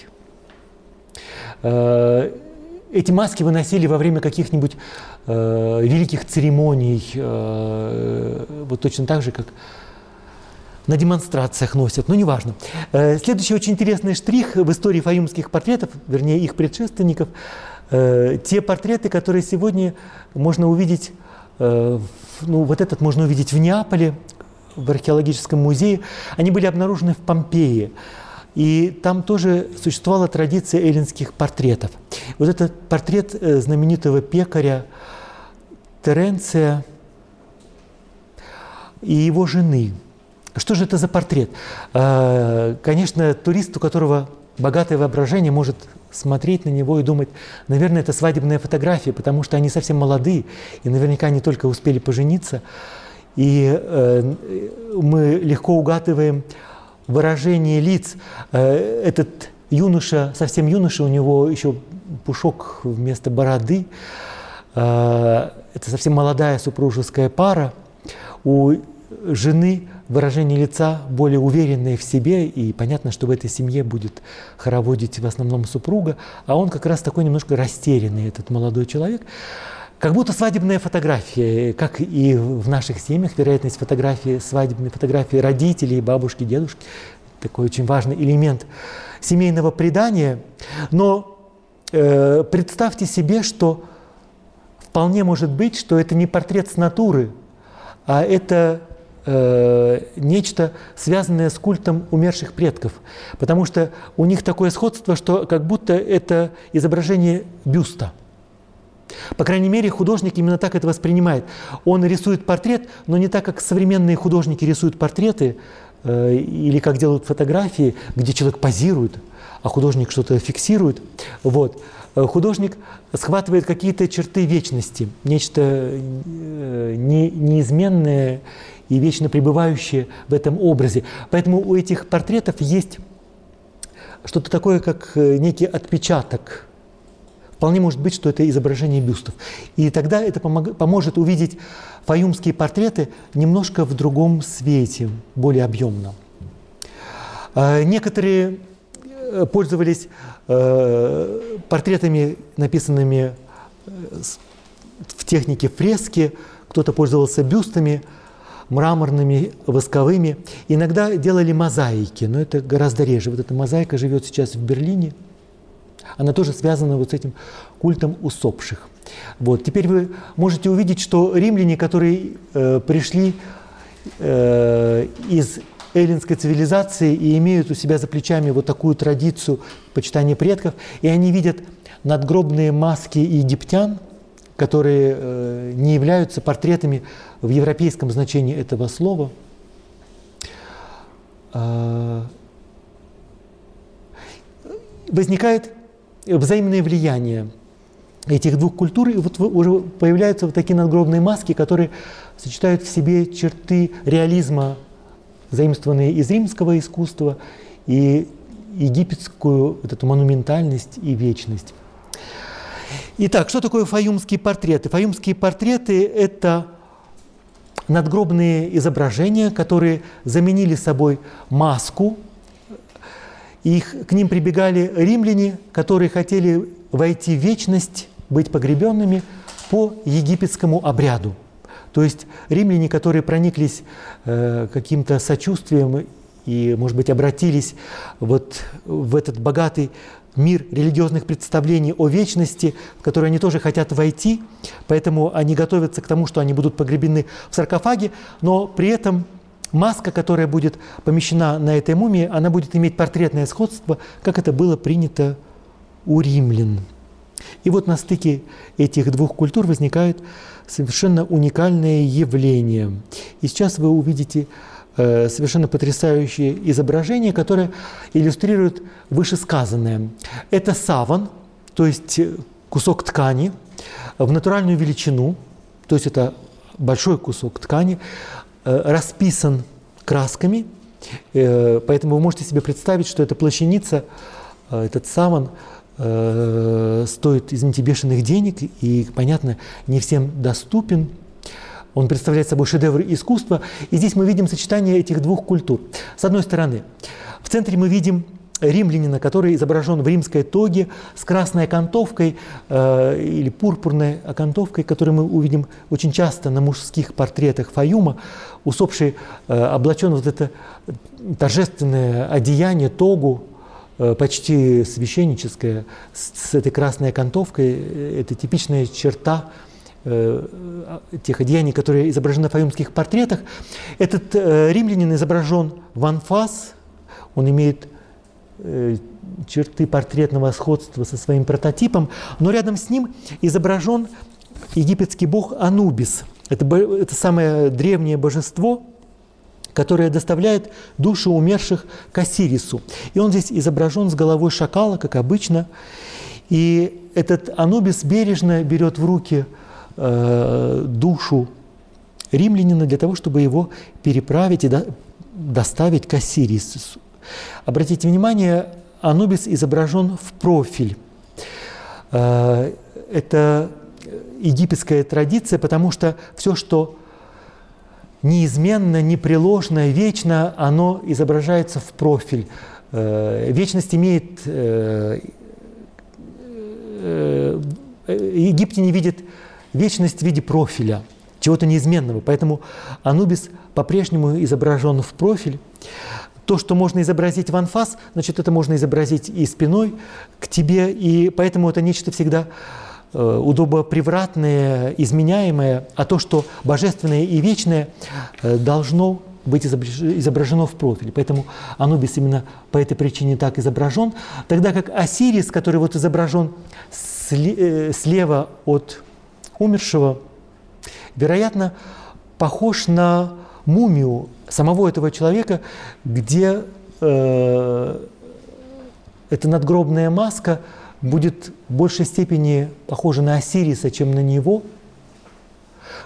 Э, эти маски выносили во время каких-нибудь э, великих церемоний, вот точно так же, как на демонстрациях носят, но неважно. Следующий очень интересный штрих в истории фаюмских портретов, вернее их предшественников, те портреты, которые сегодня можно увидеть ну, вот этот можно увидеть в Неаполе, в археологическом музее. Они были обнаружены в Помпеи. И там тоже существовала традиция эллинских портретов. Вот этот портрет знаменитого пекаря Теренция и его жены. Что же это за портрет? Конечно, турист, у которого богатое воображение может смотреть на него и думать, наверное, это свадебная фотография, потому что они совсем молодые, и наверняка они только успели пожениться. И э, мы легко угадываем выражение лиц. Э, этот юноша, совсем юноша, у него еще пушок вместо бороды. Э, это совсем молодая супружеская пара. У жены выражение лица более уверенное в себе, и понятно, что в этой семье будет хороводить в основном супруга, а он как раз такой немножко растерянный, этот молодой человек. Как будто свадебная фотография, как и в наших семьях, вероятность фотографии, свадебной фотографии родителей, бабушки, дедушки, такой очень важный элемент семейного предания. Но э, представьте себе, что вполне может быть, что это не портрет с натуры, а это э, нечто, связанное с культом умерших предков. Потому что у них такое сходство, что как будто это изображение бюста. По крайней мере, художник именно так это воспринимает. Он рисует портрет, но не так, как современные художники рисуют портреты, э, или как делают фотографии, где человек позирует, а художник что-то фиксирует. Вот. Э, художник схватывает какие-то черты вечности, нечто э, не, неизменное и вечно пребывающие в этом образе. Поэтому у этих портретов есть что-то такое, как э, некий отпечаток. Вполне может быть, что это изображение бюстов. И тогда это поможет увидеть фаюмские портреты немножко в другом свете, более объемно. А, некоторые э, пользовались э, портретами, написанными в технике фрески, кто-то пользовался бюстами – мраморными, восковыми. Иногда делали мозаики, но это гораздо реже. Вот эта мозаика живет сейчас в Берлине. Она тоже связана вот с этим культом усопших. Вот. Теперь вы можете увидеть, что римляне, которые э, пришли э, из эллинской цивилизации и имеют у себя за плечами вот такую традицию почитания предков, и они видят надгробные маски египтян, которые э, не являются портретами в европейском значении этого слова. А, возникает взаимное влияние этих двух культур, и вот уже появляются вот такие надгробные маски, которые сочетают в себе черты реализма, заимствованные из римского искусства, и египетскую вот эту монументальность и вечность. Итак, что такое фаюмские портреты? Фаюмские портреты – это надгробные изображения, которые заменили собой маску. Их, к ним прибегали римляне, которые хотели войти в вечность, быть погребенными по египетскому обряду. То есть римляне, которые прониклись э, каким-то сочувствием и, может быть, обратились вот в этот богатый мир религиозных представлений о вечности, в который они тоже хотят войти, поэтому они готовятся к тому, что они будут погребены в саркофаге, но при этом маска, которая будет помещена на этой мумии, она будет иметь портретное сходство, как это было принято у римлян. И вот на стыке этих двух культур возникает совершенно уникальное явление. И сейчас вы увидите совершенно потрясающее изображение, которое иллюстрирует вышесказанное. Это саван, то есть кусок ткани в натуральную величину, то есть это большой кусок ткани, э, расписан красками, э, поэтому вы можете себе представить, что эта плащаница, этот саван стоит, извините, бешеных денег и, понятно, не всем доступен – он представляет собой шедевр искусства. И здесь мы видим сочетание этих двух культур. С одной стороны, в центре мы видим римлянина, который изображен в римской тоге с красной окантовкой э, или пурпурной окантовкой, которую мы увидим очень часто на мужских портретах Фаюма. Усопший э, облачен вот это торжественное одеяние, тогу, э, почти священническое, с, с этой красной окантовкой. Это типичная черта э, тех одеяний, которые изображены на фаюмских портретах. Этот э, римлянин изображен в анфас, он имеет э, черты портретного сходства со своим прототипом, но рядом с ним изображен египетский бог Анубис. Это, это самое древнее божество, которое доставляет души умерших к Осирису. И он здесь изображен с головой шакала, как обычно. И этот Анубис бережно берет в руки э, душу римлянина для того, чтобы его переправить и до, доставить к Осирису. Обратите внимание, Анубис изображен в профиль. Э, это египетская традиция, потому что все, что неизменно, непреложно, вечно, оно изображается в профиль. Э, вечность имеет... Э, Египте не видит вечность в виде профиля, чего-то неизменного. Поэтому Анубис по-прежнему изображен в профиль. То, что можно изобразить в анфас, значит, это можно изобразить и спиной к тебе, и поэтому это нечто всегда э, удобопривратное, изменяемое, а то, что божественное и вечное, э, должно быть изображено в профиле. Поэтому Анубис именно по этой причине так изображен. Тогда как Осирис, который вот изображен э, слева от умершего, вероятно, похож на мумию самого этого человека, где э, эта надгробная маска будет в большей степени похожа на Осириса, чем на него.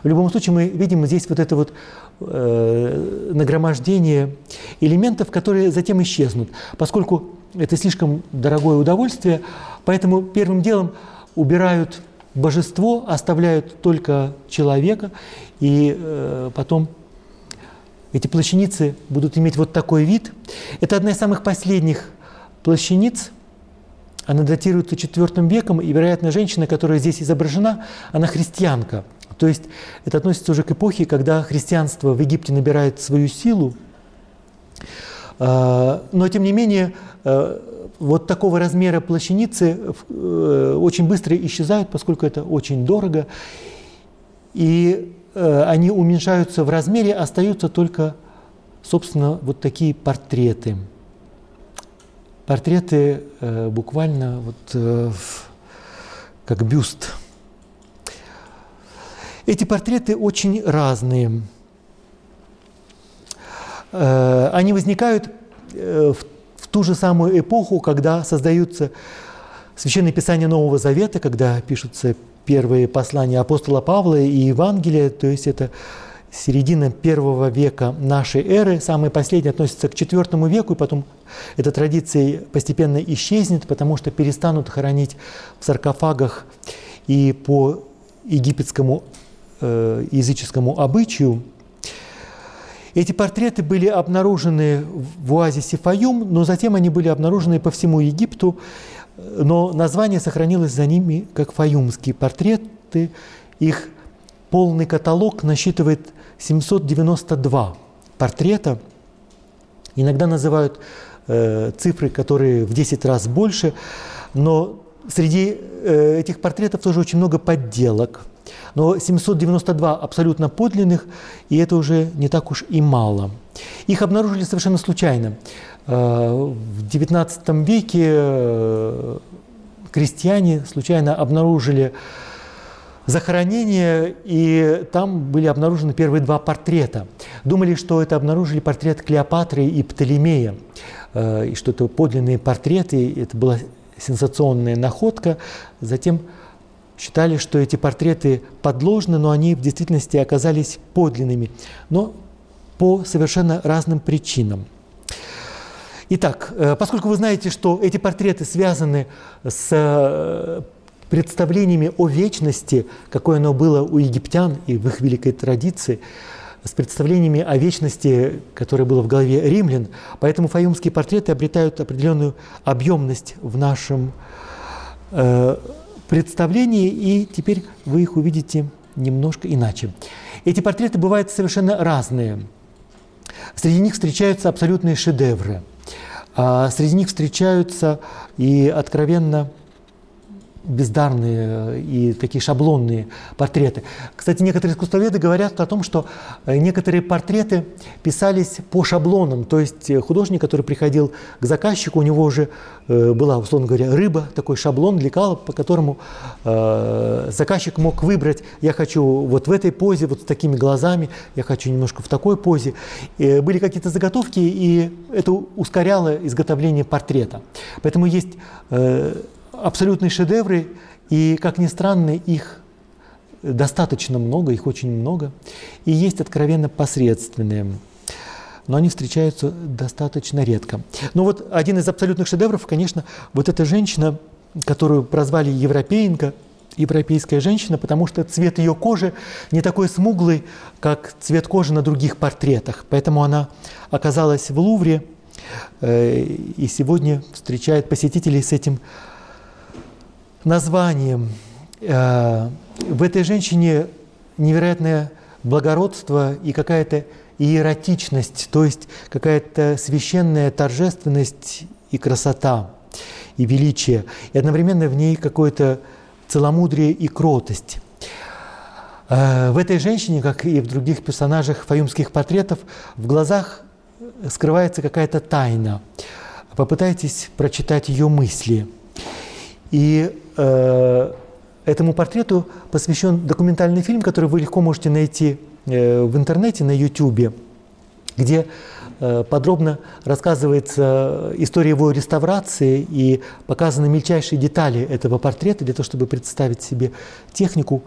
В любом случае мы видим здесь вот это вот э, нагромождение элементов, которые затем исчезнут, поскольку это слишком дорогое удовольствие, поэтому первым делом убирают божество, оставляют только человека, и э, потом эти плащаницы будут иметь вот такой вид. Это одна из самых последних плащаниц. Она датируется IV веком, и, вероятно, женщина, которая здесь изображена, она христианка. То есть это относится уже к эпохе, когда христианство в Египте набирает свою силу. А, но, тем не менее, а, вот такого размера плащаницы э, очень быстро исчезают, поскольку это очень дорого. И Э, они уменьшаются в размере, остаются только, собственно, вот такие портреты. Портреты э, буквально вот э, как бюст. Эти портреты очень разные. Они возникают в ту же самую эпоху, когда создаются священные писания Нового Завета, когда пишутся первые послания апостола Павла и Евангелия, то есть это середина первого века нашей эры, самые последние относятся к четвертому веку, и потом эта традиция постепенно исчезнет, потому что перестанут хоронить в саркофагах и по египетскому э, языческому обычаю. Эти портреты были обнаружены в оазисе Фаюм, но затем они были обнаружены по всему Египту, но название сохранилось за ними как фаюмские портреты. Их полный каталог насчитывает 792 портрета. Иногда называют э, цифры, которые в 10 раз больше, но среди э, этих портретов тоже очень много подделок. Но 792 абсолютно подлинных, и это уже не так уж и мало. Их обнаружили совершенно случайно. Э, в XIX веке э, крестьяне случайно обнаружили захоронение, и там были обнаружены первые два портрета. Думали, что это обнаружили портрет Клеопатры и Птолемея, э, и что это подлинные портреты, это была сенсационная находка. Затем считали, что эти портреты подложны, но они в действительности оказались подлинными, но по совершенно разным причинам. Итак, э, поскольку вы знаете, что эти портреты связаны с э, представлениями о вечности, какое оно было у египтян и в их великой традиции, с представлениями о вечности, которое было в голове римлян, поэтому фаюмские портреты обретают определенную объемность в нашем э, представлении, и теперь вы их увидите немножко иначе. Эти портреты бывают совершенно разные. Среди них встречаются абсолютные шедевры – а среди них встречаются и откровенно бездарные и такие шаблонные портреты. Кстати, некоторые искусствоведы говорят о том, что э, некоторые портреты писались по шаблонам, то есть э, художник, который приходил к заказчику, у него уже э, была, условно говоря, рыба, такой шаблон, лекала, по которому заказчик мог выбрать, я хочу вот в этой позе, вот с такими глазами, я хочу немножко в такой позе. Были какие-то заготовки, и это ускоряло изготовление портрета. Поэтому есть абсолютные шедевры, и, как ни странно, их достаточно много, их очень много, и есть откровенно посредственные, но они встречаются достаточно редко. Но вот один из абсолютных шедевров, конечно, вот эта женщина, которую прозвали европеенка, европейская женщина, потому что цвет ее кожи не такой смуглый, как цвет кожи на других портретах. Поэтому она оказалась в Лувре э, и сегодня встречает посетителей с этим названием. Э, в этой женщине невероятное благородство и какая-то иеротичность, то есть какая-то священная торжественность и красота, и величие, и одновременно в ней какое-то целомудрие и кротость. Э, в этой женщине, как и в других персонажах фаюмских портретов, в глазах скрывается какая-то тайна. Попытайтесь прочитать ее мысли. И этому портрету посвящен документальный фильм, который вы легко можете найти э, в интернете, на YouTube, где э, подробно рассказывается история его реставрации и показаны мельчайшие детали этого портрета для того, чтобы представить себе технику,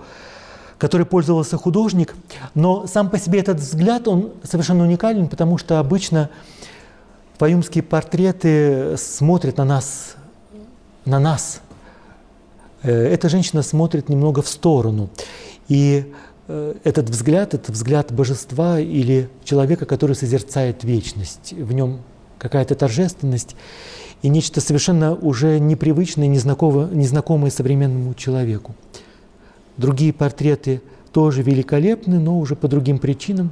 которой пользовался художник. Но сам по себе этот взгляд, он совершенно уникален, потому что обычно фаюмские портреты смотрят на нас, на нас, Э, эта женщина смотрит немного в сторону. И э, этот взгляд, это взгляд божества или человека, который созерцает вечность. В нем какая-то торжественность и нечто совершенно уже непривычное, незнакомое, незнакомое современному человеку. Другие портреты тоже великолепны, но уже по другим причинам.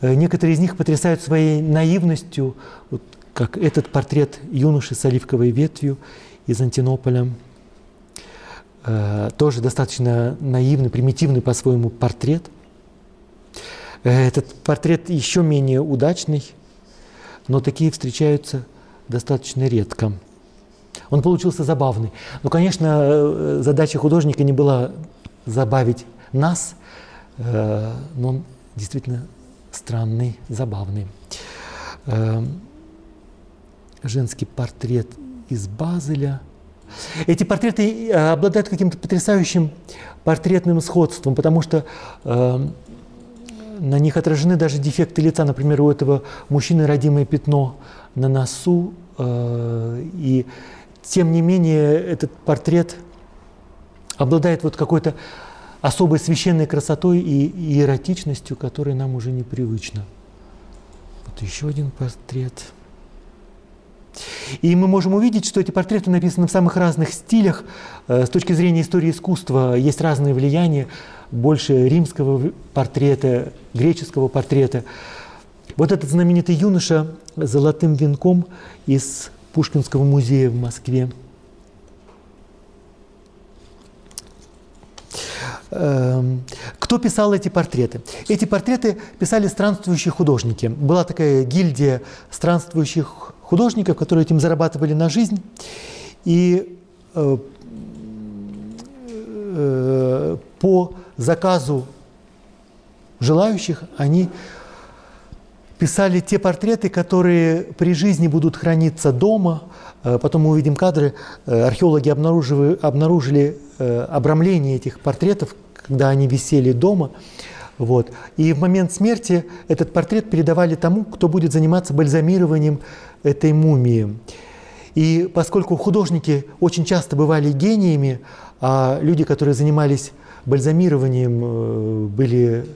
Э, некоторые из них потрясают своей наивностью, вот как этот портрет юноши с оливковой ветвью из Антинополя – Э, тоже достаточно наивный, примитивный по-своему портрет. Э, этот портрет еще менее удачный, но такие встречаются достаточно редко. Он получился забавный. Но, конечно, э, задача художника не была забавить нас, но он действительно странный, забавный. Женский портрет из Базеля – эти портреты э, обладают каким-то потрясающим портретным сходством, потому что э, на них отражены даже дефекты лица. Например, у этого мужчины родимое пятно на носу. Э, и тем не менее этот портрет обладает вот какой-то особой священной красотой и эротичностью, которая нам уже непривычна. Вот еще один портрет – и мы можем увидеть, что эти портреты написаны в самых разных стилях. Э, с точки зрения истории искусства есть разные влияния. Больше римского портрета, греческого портрета. Вот этот знаменитый юноша с золотым венком из Пушкинского музея в Москве. Эм, кто писал эти портреты? Эти портреты писали странствующие художники. Была такая гильдия странствующих художников, которые этим зарабатывали на жизнь. И э, э, по заказу желающих они писали те портреты, которые при жизни будут храниться дома. Э, потом мы увидим кадры. Археологи обнаружили, обнаружили обрамление этих портретов, когда они висели дома. Вот. И в момент смерти этот портрет передавали тому, кто будет заниматься бальзамированием этой мумии. И поскольку художники очень часто бывали гениями, а люди, которые занимались бальзамированием, э, были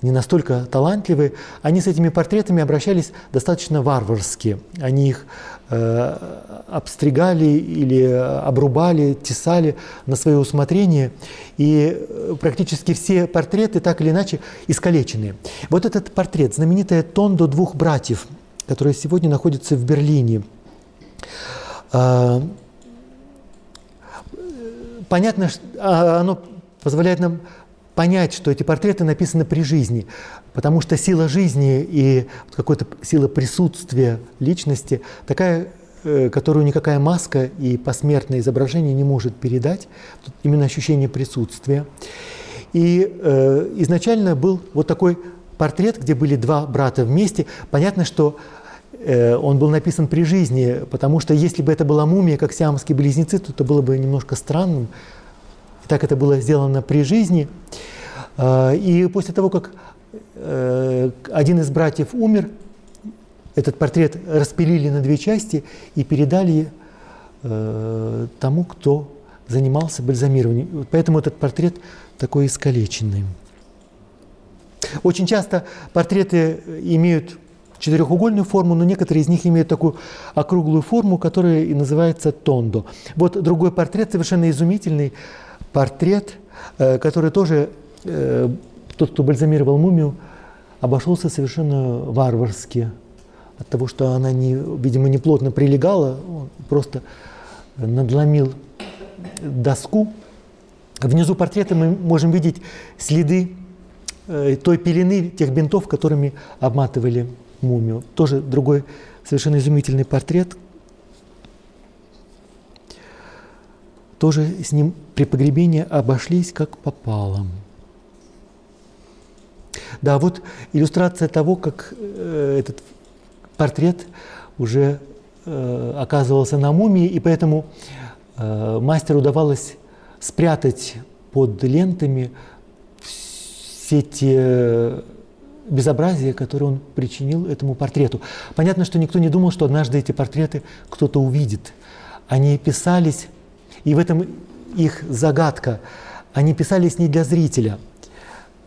не настолько талантливы, они с этими портретами обращались достаточно варварски. Они их обстригали или обрубали, тесали на свое усмотрение. И э, практически все портреты так или иначе искалечены. Вот этот портрет, знаменитая Тондо двух братьев, которая сегодня находится в Берлине. А, понятно, что а, оно позволяет нам понять, что эти портреты написаны при жизни, потому что сила жизни и какая-то сила присутствия личности такая, э, которую никакая маска и посмертное изображение не может передать, Тут именно ощущение присутствия. И э, изначально был вот такой портрет, где были два брата вместе. Понятно, что э, он был написан при жизни, потому что если бы это была мумия, как сиамские близнецы, то это было бы немножко странным. И так это было сделано при жизни. Э, и после того, как э, один из братьев умер, этот портрет распилили на две части и передали э, тому, кто занимался бальзамированием. Поэтому этот портрет такой искалеченный. Очень часто портреты имеют четырехугольную форму, но некоторые из них имеют такую округлую форму, которая и называется тондо. Вот другой портрет, совершенно изумительный портрет, э, который тоже э, тот, кто бальзамировал мумию, обошелся совершенно варварски. От того, что она, не, видимо, не плотно прилегала, он просто надломил доску. Внизу портрета мы можем видеть следы э, той пелены, тех бинтов, которыми обматывали мумию. Тоже другой совершенно изумительный портрет. Тоже с ним при погребении обошлись как попало. Да, вот иллюстрация того, как э, этот портрет уже э, оказывался на мумии, и поэтому э, мастеру удавалось спрятать под лентами все те безобразия, которые он причинил этому портрету. Понятно, что никто не думал, что однажды эти портреты кто-то увидит. Они писались, и в этом их загадка, они писались не для зрителя.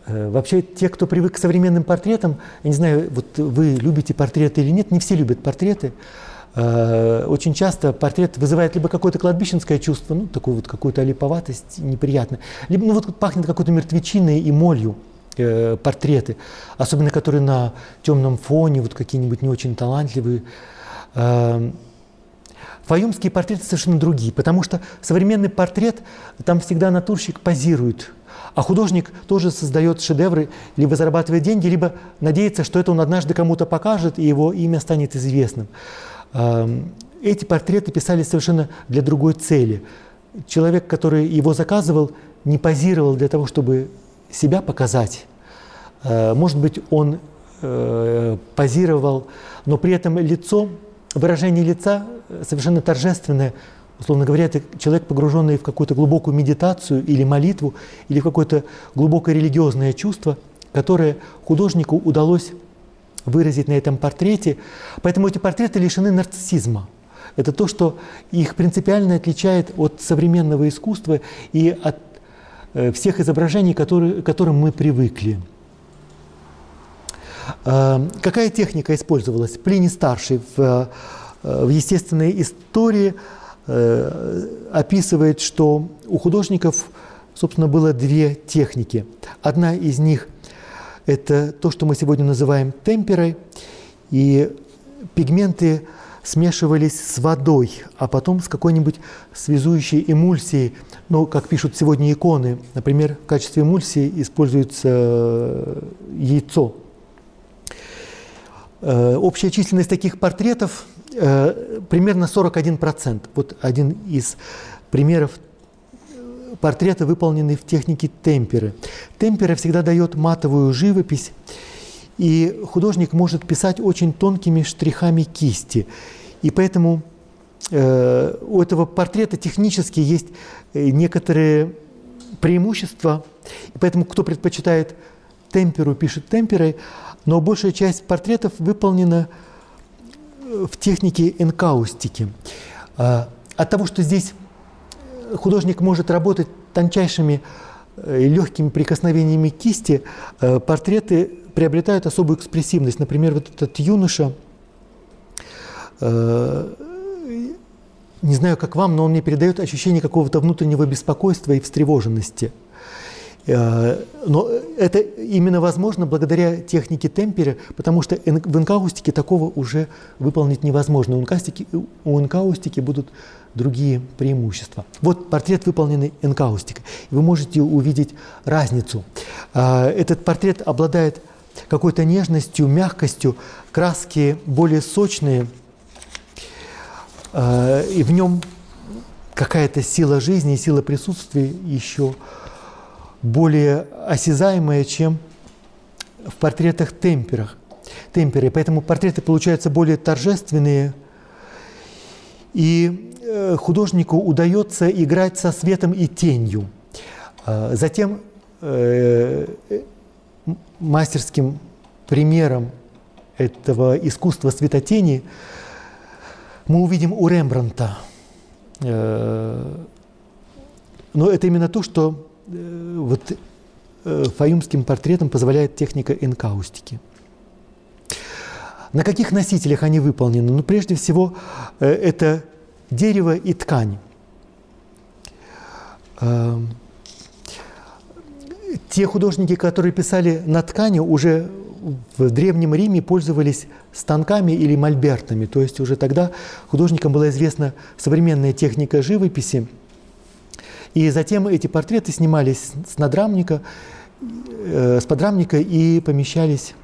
Э, вообще, те, кто привык к современным портретам, я не знаю, вот вы любите портреты или нет, не все любят портреты, Э, очень часто портрет вызывает либо какое-то кладбищенское чувство, ну, такую вот какую-то липоватость неприятно, либо ну, вот пахнет какой-то мертвечиной и молью э, портреты, особенно которые на темном фоне, вот какие-нибудь не очень талантливые. Э, Фаюмские портреты совершенно другие, потому что современный портрет, там всегда натурщик позирует, а художник тоже создает шедевры, либо зарабатывает деньги, либо надеется, что это он однажды кому-то покажет, и его имя станет известным. Эти портреты писались совершенно для другой цели. Человек, который его заказывал, не позировал для того, чтобы себя показать. Э, может быть, он э, позировал, но при этом лицо, выражение лица совершенно торжественное. Условно говоря, это человек, погруженный в какую-то глубокую медитацию или молитву, или в какое-то глубокое религиозное чувство, которое художнику удалось выразить на этом портрете. Поэтому эти портреты лишены нарциссизма. Это то, что их принципиально отличает от современного искусства и от э, всех изображений, которые, к которым мы привыкли. Э, какая техника использовалась? Плиний старший в, э, в естественной истории описывает, что у художников, собственно, было две техники. Одна из них – это то, что мы сегодня называем темперой, и пигменты смешивались с водой, а потом с какой-нибудь связующей эмульсией. Ну, как пишут сегодня иконы, например, в качестве эмульсии используется э, яйцо. Э, общая численность таких портретов э, примерно 41%. Вот один из примеров портреты, выполненные в технике темперы. Темпера всегда дает матовую живопись, и художник может писать очень тонкими штрихами кисти. И поэтому э, у этого портрета технически есть э, некоторые преимущества. И поэтому кто предпочитает темперу, пишет темперой, но большая часть портретов выполнена э, в технике энкаустики. А, от того, что здесь художник может работать тончайшими э, и легкими прикосновениями кисти, э, портреты приобретают особую экспрессивность. Например, вот этот юноша, э, не знаю, как вам, но он мне передает ощущение какого-то внутреннего беспокойства и встревоженности. Э, но это именно возможно благодаря технике темпера, потому что в инкаустике такого уже выполнить невозможно. У инкаустики, у инкаустики будут другие преимущества. Вот портрет, выполненный энкаустикой. Вы можете увидеть разницу. Э, этот портрет обладает какой-то нежностью, мягкостью, краски более сочные, э, и в нем какая-то сила жизни, сила присутствия еще более осязаемая, чем в портретах темперах. темперы. Поэтому портреты получаются более торжественные, и э, художнику удается играть со светом и тенью. А затем э, мастерским примером этого искусства светотени мы увидим у Рембранта. Э, но это именно то, что вот э, фаюмским портретам позволяет техника энкаустики. На каких носителях они выполнены? Ну, прежде всего, э, это дерево и ткань. Те художники, которые писали на ткани, уже в Древнем Риме пользовались станками или мольбертами. То есть уже тогда художникам была известна современная техника живописи – и затем эти портреты снимались с надрамника, э, с подрамника и помещались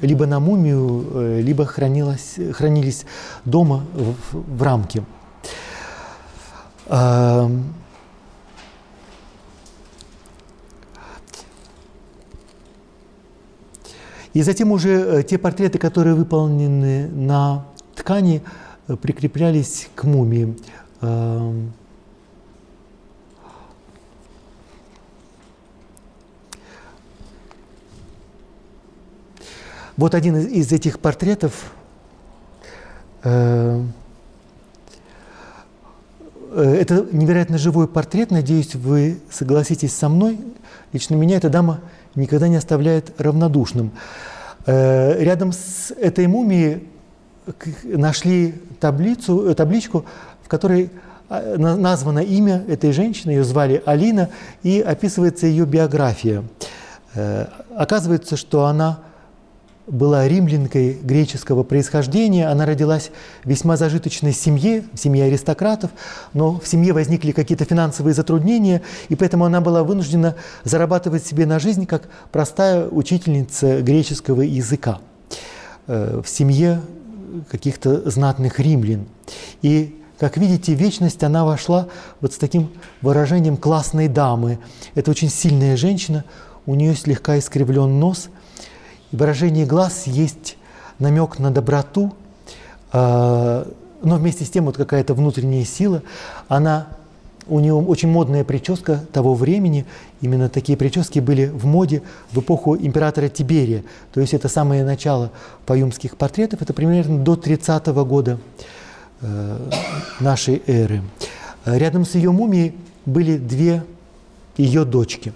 либо на мумию, э, либо хранилось, хранились дома в, в рамке. И затем уже э, те портреты, которые выполнены на ткани, прикреплялись к мумии. Вот один из этих портретов э, э, это невероятно живой портрет, надеюсь, вы согласитесь со мной. Лично меня эта дама никогда не оставляет равнодушным. Э, рядом с этой мумией нашли таблицу, табличку, в которой названо имя этой женщины, ее звали Алина, и описывается ее биография. Оказывается, что она была римлянкой греческого происхождения. Она родилась в весьма зажиточной семье, в семье аристократов, но в семье возникли какие-то финансовые затруднения, и поэтому она была вынуждена зарабатывать себе на жизнь как простая учительница греческого языка э, в семье каких-то знатных римлян. И как видите, вечность она вошла вот с таким выражением классной дамы. Это очень сильная женщина, у нее слегка искривлен нос – выражении глаз есть намек на доброту, а, но вместе с тем вот какая-то внутренняя сила. Она, у нее очень модная прическа того времени. Именно такие прически были в моде в эпоху императора Тиберия. То есть это самое начало паюмских портретов. Это примерно до 30 -го года э, нашей эры. Рядом с ее мумией были две ее дочки.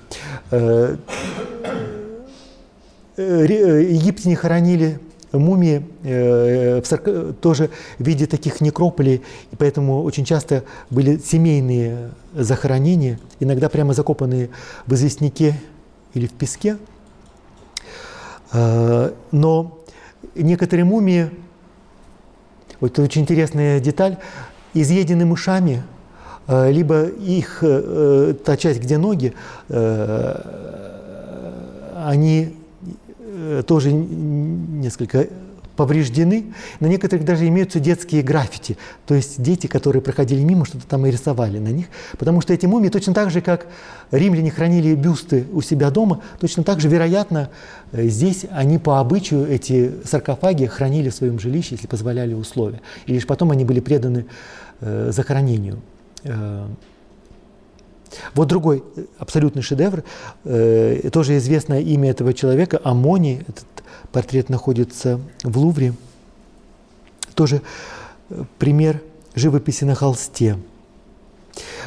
Э, Э, египтяне хоронили мумии э, в, тоже в виде таких некрополей, и поэтому очень часто были семейные захоронения, иногда прямо закопанные в известняке или в песке. Но некоторые мумии, вот это очень интересная деталь, изъедены мышами, либо их, та часть, где ноги, они тоже несколько повреждены. На некоторых даже имеются детские граффити. То есть дети, которые проходили мимо, что-то там и рисовали на них. Потому что эти мумии точно так же, как римляне хранили бюсты у себя дома, точно так же, вероятно, э, здесь они по обычаю эти саркофаги хранили в своем жилище, если позволяли условия. И лишь потом они были преданы э, захоронению. Э, вот другой э, абсолютный шедевр, э, тоже известное имя этого человека, Амони, этот портрет находится в Лувре, тоже э, пример живописи на холсте.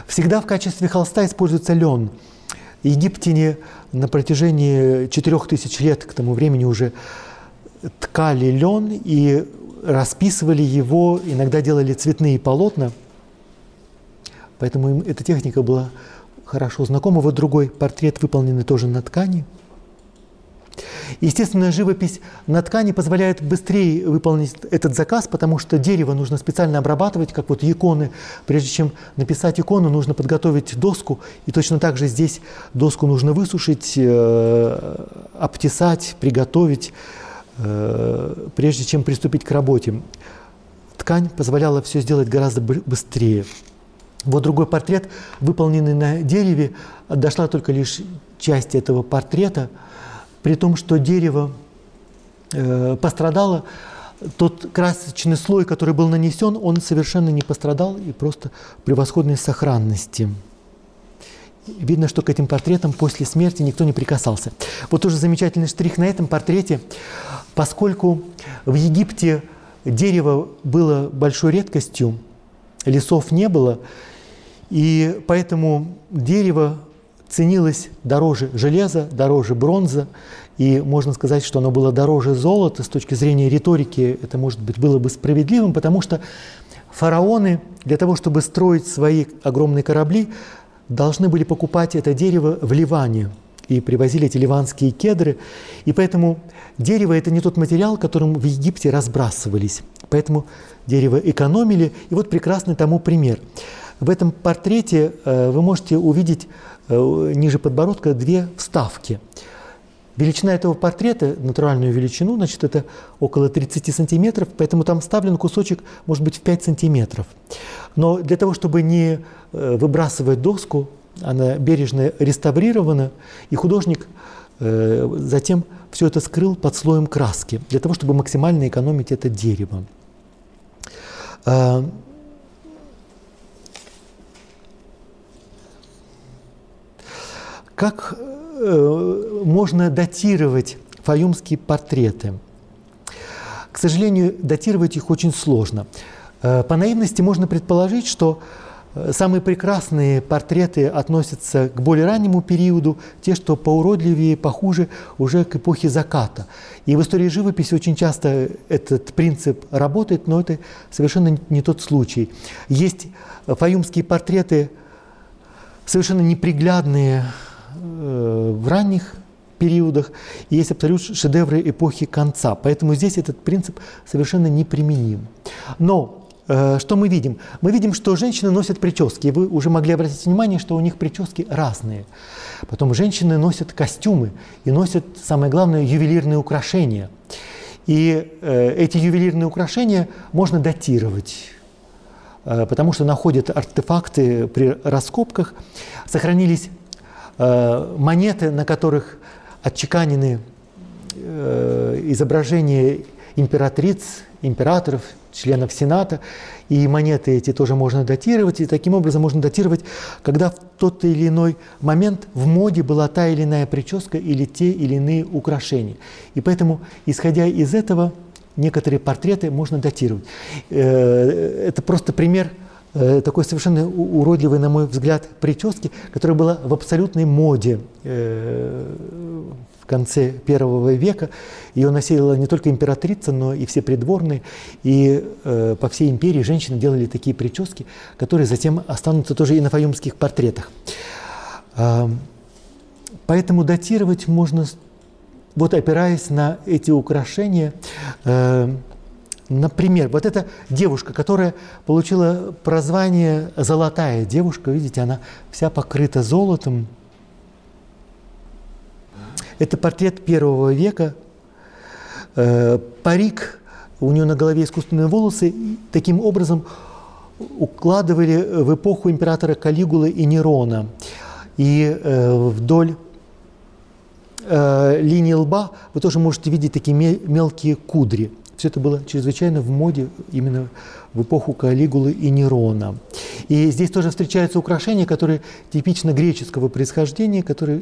Всегда в качестве холста используется лен. Египтяне на протяжении 4000 лет к тому времени уже ткали лен и расписывали его, иногда делали цветные полотна – Поэтому им эта техника была хорошо знакома. Вот другой портрет, выполненный тоже на ткани – Естественная живопись на ткани позволяет быстрее выполнить этот заказ, потому что дерево нужно специально обрабатывать, как вот иконы. Прежде чем написать икону, нужно подготовить доску. И точно так же здесь доску нужно высушить, э, обтесать, приготовить, э, прежде чем приступить к работе. Ткань позволяла все сделать гораздо быстрее. Вот другой портрет, выполненный на дереве, дошла только лишь часть этого портрета – при том, что дерево э, пострадало, тот красочный слой, который был нанесен, он совершенно не пострадал и просто превосходной сохранности. Видно, что к этим портретам после смерти никто не прикасался. Вот тоже замечательный штрих на этом портрете, поскольку в Египте дерево было большой редкостью, лесов не было, и поэтому дерево ценилось дороже железа, дороже бронза, и можно сказать, что оно было дороже золота. С точки зрения риторики это, может быть, было бы справедливым, потому что фараоны для того, чтобы строить свои огромные корабли, должны были покупать это дерево в Ливане и привозили эти ливанские кедры. И поэтому дерево – это не тот материал, которым в Египте разбрасывались. Поэтому дерево экономили. И вот прекрасный тому пример. В этом портрете э, вы можете увидеть Э, ниже подбородка две вставки. Величина этого портрета, натуральную величину, значит, это около 30 сантиметров, поэтому там вставлен кусочек, может быть, в 5 сантиметров. Но для того, чтобы не э, выбрасывать доску, она бережно реставрирована, и художник затем все это скрыл под слоем краски, для того, чтобы максимально экономить это дерево. Как э, можно датировать фаюмские портреты? К сожалению, датировать их очень сложно. Э, по наивности можно предположить, что э, самые прекрасные портреты относятся к более раннему периоду, те, что поуродливее, похуже, уже к эпохе заката. И в истории живописи очень часто этот принцип работает, но это совершенно не тот случай. Есть фаюмские портреты совершенно неприглядные, в ранних периодах, и есть абсолютно шедевры эпохи конца. Поэтому здесь этот принцип совершенно неприменим. Но э, что мы видим? Мы видим, что женщины носят прически. Вы уже могли обратить внимание, что у них прически разные. Потом женщины носят костюмы и носят, самое главное, ювелирные украшения. И э, эти ювелирные украшения можно датировать э, потому что находят артефакты при раскопках. Сохранились Э, монеты, на которых отчеканены э, изображения императриц, императоров, членов Сената, и монеты эти тоже можно датировать, и таким образом можно датировать, когда в тот или иной момент в моде была та или иная прическа или те или иные украшения. И поэтому, исходя из этого, некоторые портреты можно датировать. Э, это просто пример Э, такой совершенно уродливой, на мой взгляд, прически, которая была в абсолютной моде э, в конце первого века. Ее носила не только императрица, но и все придворные. И э, по всей империи женщины делали такие прически, которые затем останутся тоже и на фаюмских портретах. А, поэтому датировать можно, вот опираясь на эти украшения, Например, вот эта девушка, которая получила прозвание «золотая девушка», видите, она вся покрыта золотом. Это портрет первого века. Э, парик, у нее на голове искусственные волосы, таким образом укладывали в эпоху императора Калигулы и Нерона. И э, вдоль э, линии лба вы тоже можете видеть такие мелкие кудри – все это было чрезвычайно в моде именно в эпоху Калигулы и Нерона. И здесь тоже встречаются украшения, которые типично греческого происхождения, которые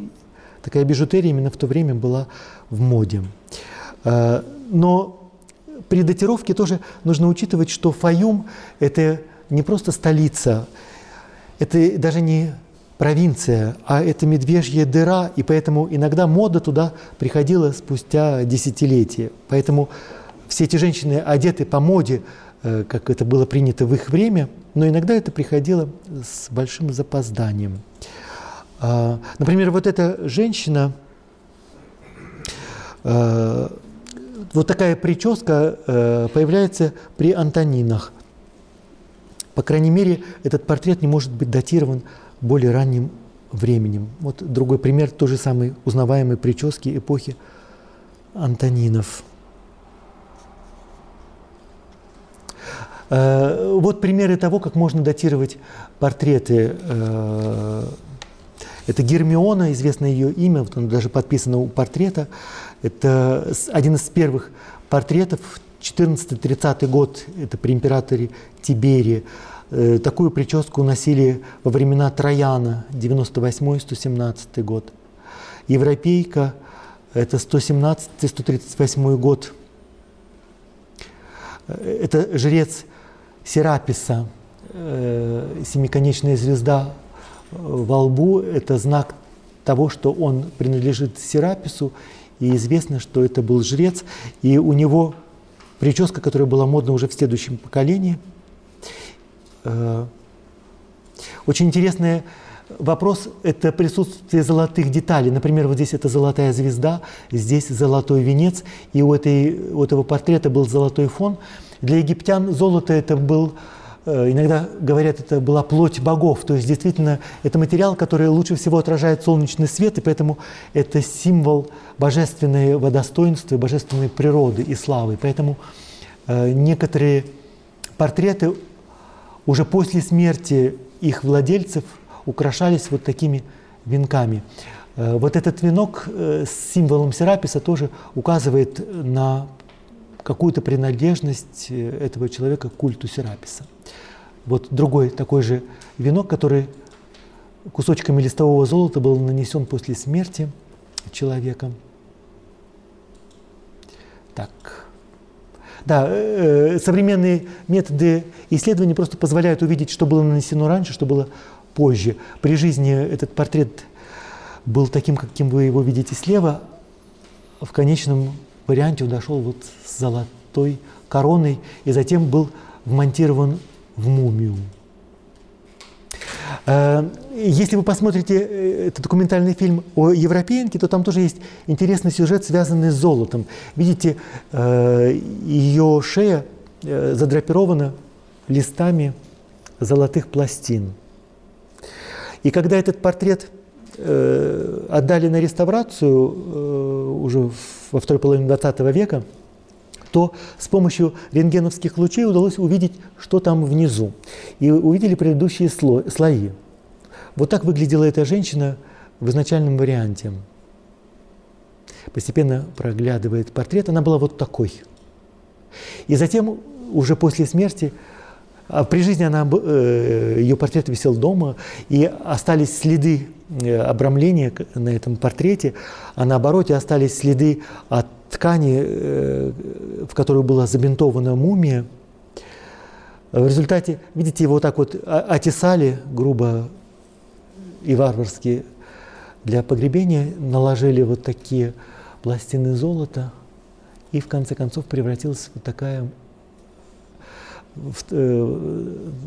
такая бижутерия именно в то время была в моде. А, но при датировке тоже нужно учитывать, что Фаюм – это не просто столица, это даже не провинция, а это медвежья дыра, и поэтому иногда мода туда приходила спустя десятилетия. Поэтому все эти женщины одеты по моде, э, как это было принято в их время, но иногда это приходило с большим запозданием. А, например, вот эта женщина, а, вот такая прическа а, появляется при Антонинах. По крайней мере, этот портрет не может быть датирован более ранним временем. Вот другой пример той же самой узнаваемой прически эпохи Антонинов. Вот примеры того, как можно датировать портреты. Э, это Гермиона, известно ее имя, вот оно даже подписано у портрета. Это один из первых портретов, 14-30 год, это при императоре Тиберии. Э, такую прическу носили во времена Трояна, 98-117 год. Европейка, это 117-138 год. Это жрец Сераписа, э, семиконечная звезда э, во лбу – это знак того, что он принадлежит Серапису, и известно, что это был жрец, и у него прическа, которая была модна уже в следующем поколении. Э, очень интересный вопрос – это присутствие золотых деталей. Например, вот здесь это золотая звезда, здесь золотой венец, и у, этой, у этого портрета был золотой фон – для египтян золото это был, э, иногда говорят, это была плоть богов. То есть действительно это материал, который лучше всего отражает солнечный свет, и поэтому это символ божественного достоинства, божественной природы и славы. Поэтому э, некоторые портреты уже после смерти их владельцев украшались вот такими венками. Э, вот этот венок с символом Сераписа тоже указывает на какую-то принадлежность э, этого человека к культу Сераписа. Вот другой такой же венок, который кусочками листового золота был нанесен после смерти человека. Так. Да, э, э, современные методы исследования просто позволяют увидеть, что было нанесено раньше, что было позже. При жизни этот портрет был таким, каким вы его видите слева. В конечном варианте он дошел вот с золотой короной и затем был вмонтирован в мумию. Э, если вы посмотрите э, этот документальный фильм о европеянке, то там тоже есть интересный сюжет, связанный с золотом. Видите, э, ее шея задрапирована листами золотых пластин. И когда этот портрет отдали на реставрацию уже во второй половине 20 века, то с помощью рентгеновских лучей удалось увидеть, что там внизу. И увидели предыдущие слои. Вот так выглядела эта женщина в изначальном варианте. Постепенно проглядывает портрет. Она была вот такой. И затем, уже после смерти, при жизни она, э, ее портрет висел дома, и остались следы э, обрамления на этом портрете, а на обороте остались следы от ткани, э, в которую была забинтована мумия. В результате, видите, его вот так вот отесали грубо и варварски для погребения, наложили вот такие пластины золота, и в конце концов превратилась вот такая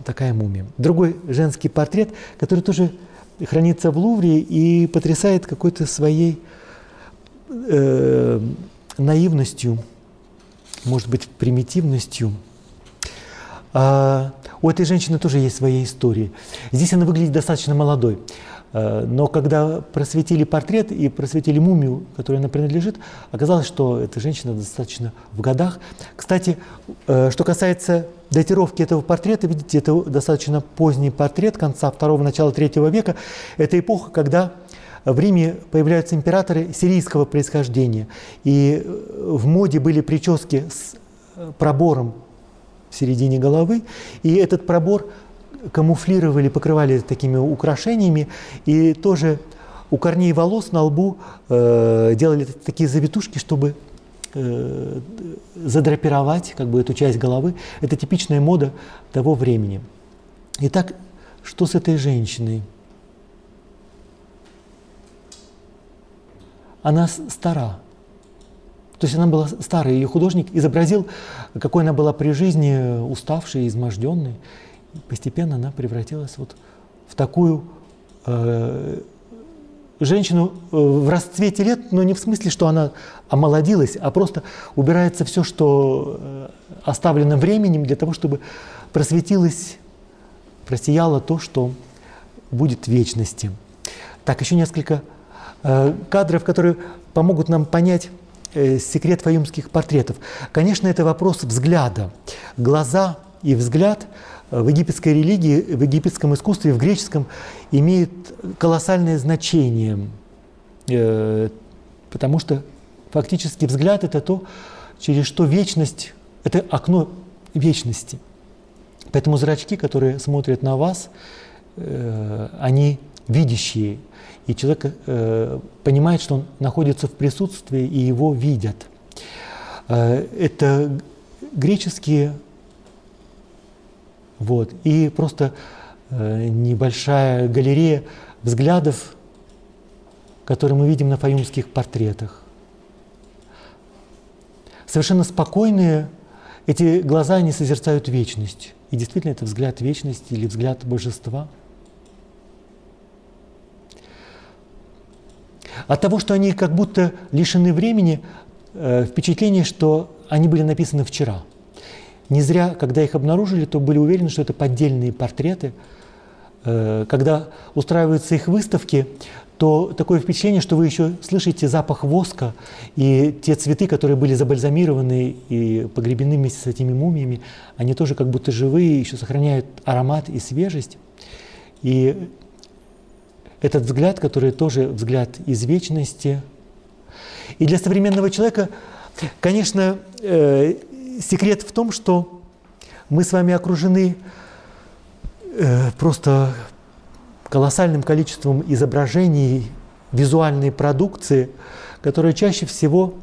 такая мумия. Другой женский портрет, который тоже хранится в Лувре и потрясает какой-то своей э, наивностью, может быть, примитивностью. А у этой женщины тоже есть своя история. Здесь она выглядит достаточно молодой. Э, но когда просветили портрет и просветили мумию, которой она принадлежит, оказалось, что эта женщина достаточно в годах. Кстати, э, что касается датировки этого портрета, видите, это достаточно поздний портрет конца второго, начала третьего века. Это эпоха, когда в Риме появляются императоры сирийского происхождения. И в моде были прически с пробором в середине головы. И этот пробор камуфлировали, покрывали такими украшениями, и тоже у корней волос на лбу э, делали такие завитушки, чтобы э, задрапировать как бы эту часть головы. Это типичная мода того времени. Итак, что с этой женщиной? Она стара. То есть она была старая, ее художник изобразил, какой она была при жизни, уставшей, изможденной постепенно она превратилась вот в такую э, женщину э, в расцвете лет, но не в смысле, что она омолодилась, а просто убирается все, что э, оставлено временем для того, чтобы просветилось, просияло то, что будет вечности. Так, еще несколько э, кадров, которые помогут нам понять секрет фаюмских портретов. Конечно, это вопрос взгляда. Глаза и взгляд в египетской религии, в египетском искусстве, в греческом имеют колоссальное значение, э, потому что фактически взгляд – это то, через что вечность – это окно вечности. Поэтому зрачки, которые смотрят на вас, э, они видящие, и человек э, понимает, что он находится в присутствии, и его видят. Это греческие вот. И просто э, небольшая галерея взглядов, которые мы видим на фаюмских портретах. Совершенно спокойные эти глаза, они созерцают вечность. И действительно, это взгляд вечности или взгляд божества. От того, что они как будто лишены времени, э, впечатление, что они были написаны вчера – не зря, когда их обнаружили, то были уверены, что это поддельные портреты. Э, когда устраиваются их выставки, то такое впечатление, что вы еще слышите запах воска и те цветы, которые были забальзамированы и погребены вместе с этими мумиями, они тоже как будто живые, еще сохраняют аромат и свежесть. И этот взгляд, который тоже взгляд из вечности. И для современного человека, конечно, э, секрет в том, что мы с вами окружены э, просто колоссальным количеством изображений, визуальной продукции, которая чаще всего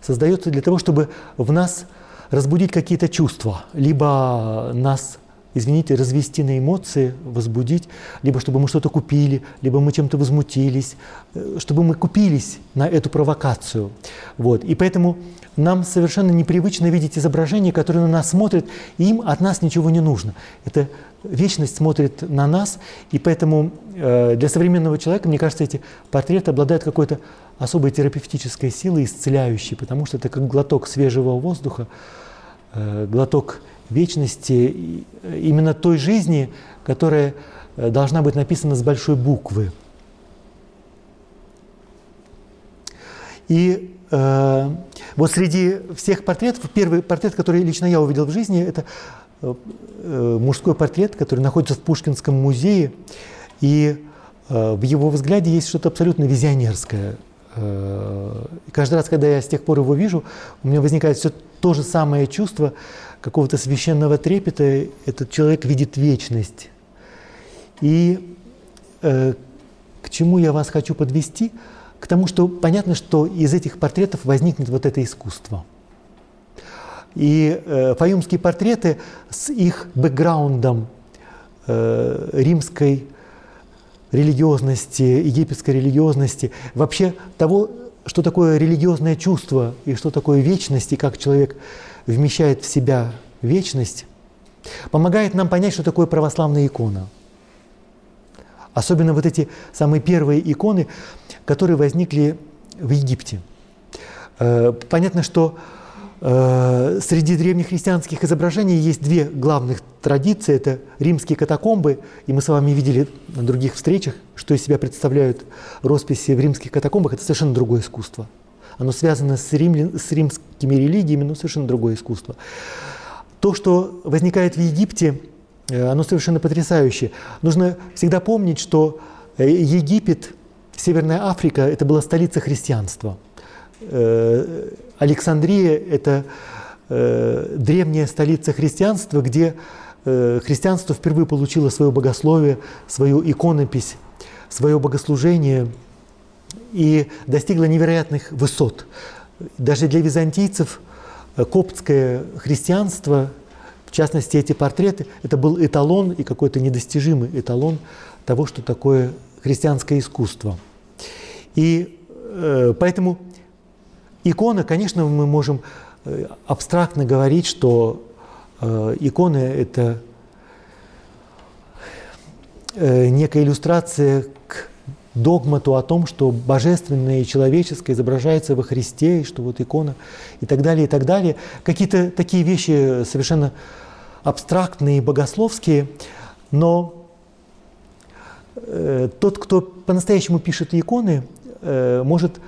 создается для того, чтобы в нас разбудить какие-то чувства, либо нас извините, развести на эмоции, возбудить, либо чтобы мы что-то купили, либо мы чем-то возмутились, э, чтобы мы купились на эту провокацию. Вот. И поэтому нам совершенно непривычно видеть изображения, которые на нас смотрят, и им от нас ничего не нужно. Это вечность смотрит на нас, и поэтому э, для современного человека, мне кажется, эти портреты обладают какой-то особой терапевтической силой, исцеляющей, потому что это как глоток свежего воздуха, э, глоток вечности, именно той жизни, которая э, должна быть написана с большой буквы. И э, вот среди всех портретов, первый портрет, который лично я увидел в жизни, это э, э мужской портрет, который находится в Пушкинском музее. И э, в его взгляде есть что-то абсолютно визионерское. Э, каждый раз, когда я с тех пор его вижу, у меня возникает все то же самое чувство, какого-то священного трепета этот человек видит вечность. И э, к чему я вас хочу подвести? К тому, что понятно, что из этих портретов возникнет вот это искусство. И э, фаюмские портреты с их бэкграундом э, римской религиозности, египетской религиозности, вообще того, что такое религиозное чувство и что такое вечность, и как человек вмещает в себя вечность, помогает нам понять, что такое православная икона. Особенно вот эти самые первые иконы, которые возникли в Египте. Э, понятно, что э, среди древнехристианских изображений есть две главных традиции. Это римские катакомбы, и мы с вами видели на других встречах, что из себя представляют росписи в римских катакомбах. Это совершенно другое искусство – оно связано с, рим, с римскими религиями, но совершенно другое искусство. То, что возникает в Египте, э, оно совершенно потрясающее. Нужно всегда помнить, что э, Египет, Северная Африка – это была столица христианства. Э, Александрия – это древняя столица христианства, где христианство впервые получило свое богословие, свою иконопись, свое богослужение – и достигла невероятных высот. Даже для византийцев э, коптское христианство, в частности эти портреты, это был эталон и какой-то недостижимый эталон того, что такое христианское искусство. И э, поэтому икона, конечно, мы можем э, абстрактно говорить, что э, икона – это э, некая иллюстрация догмату о том, что божественное и человеческое изображается во Христе, и что вот икона и так далее, и так далее. Какие-то такие вещи совершенно абстрактные богословские, но э, тот, кто по-настоящему пишет иконы, э, может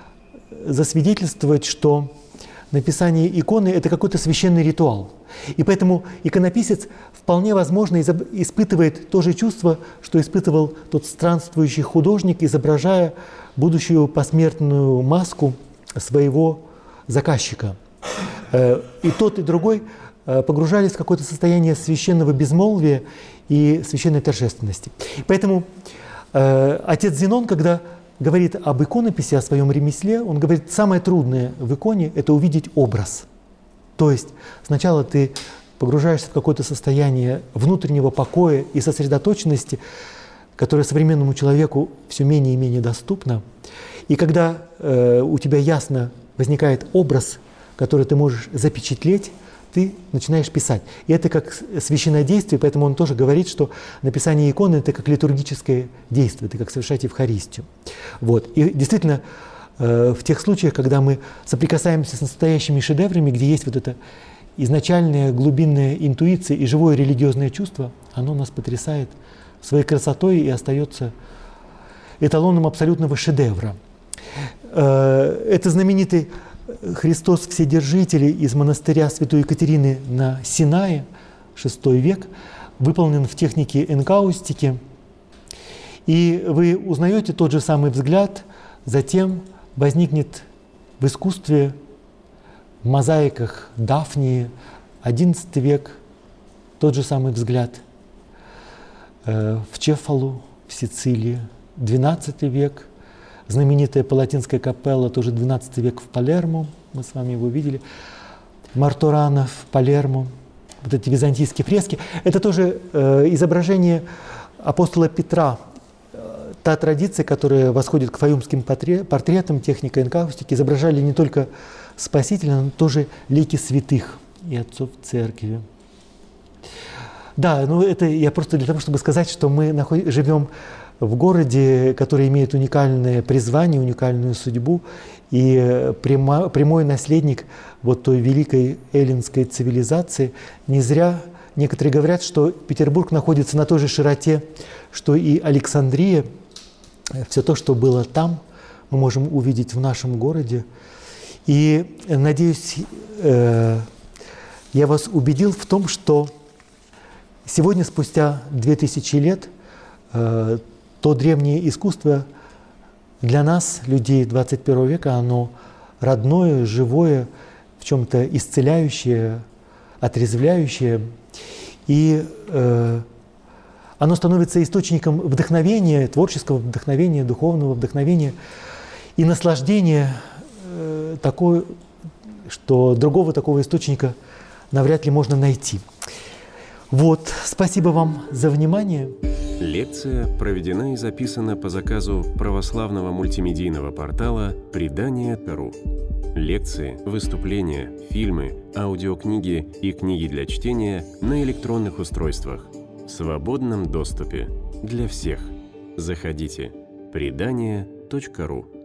засвидетельствовать, что написание иконы – это какой-то священный ритуал. И поэтому иконописец вполне возможно испытывает то же чувство, что испытывал тот странствующий художник, изображая будущую посмертную маску своего заказчика. Э, и тот, и другой э, погружались в какое-то состояние священного безмолвия и священной торжественности. Поэтому э, отец Зенон, когда говорит об иконописи, о своем ремесле, он говорит, самое трудное в иконе – это увидеть образ. То есть сначала ты погружаешься в какое-то состояние внутреннего покоя и сосредоточенности, которое современному человеку все менее и менее доступно. И когда э, у тебя ясно возникает образ, который ты можешь запечатлеть, ты начинаешь писать. И это как священное действие, поэтому он тоже говорит, что написание иконы – это как литургическое действие, это как совершать Евхаристию. Вот. И действительно, в тех случаях, когда мы соприкасаемся с настоящими шедеврами, где есть вот это изначальная глубинная интуиция и живое религиозное чувство, оно нас потрясает своей красотой и остается эталоном абсолютного шедевра. Э, это знаменитый Христос Вседержитель из монастыря Святой Екатерины на Синае, VI век, выполнен в технике энкаустики. И вы узнаете тот же самый взгляд, затем возникнет в искусстве, в мозаиках Дафнии, XI век, тот же самый взгляд. Э, в Чефалу, в Сицилии, XII век – знаменитая палатинская капелла, тоже 12 век в Палермо, мы с вами его видели, Мартурана в Палермо, вот эти византийские фрески. Это тоже э, изображение апостола Петра, та традиция, которая восходит к фаюмским портретам, техника энкаустики, изображали не только Спасителя, но тоже лики святых и отцов церкви. Да, ну это я просто для того, чтобы сказать, что мы наход... живем в городе, который имеет уникальное призвание, уникальную судьбу, и прямо, прямой наследник вот той великой эллинской цивилизации. Не зря некоторые говорят, что Петербург находится на той же широте, что и Александрия. Все то, что было там, мы можем увидеть в нашем городе. И, надеюсь, э, я вас убедил в том, что сегодня, спустя 2000 лет, э, то древнее искусство для нас, людей 21 века, оно родное, живое, в чем-то исцеляющее, отрезвляющее. И э, оно становится источником вдохновения, творческого вдохновения, духовного вдохновения и наслаждения э, такое, что другого такого источника навряд ли можно найти. Вот, спасибо вам за внимание. Лекция проведена и записана по заказу православного мультимедийного портала «Предание.ру». Лекции, выступления, фильмы, аудиокниги и книги для чтения на электронных устройствах в свободном доступе для всех. Заходите. Предание.ру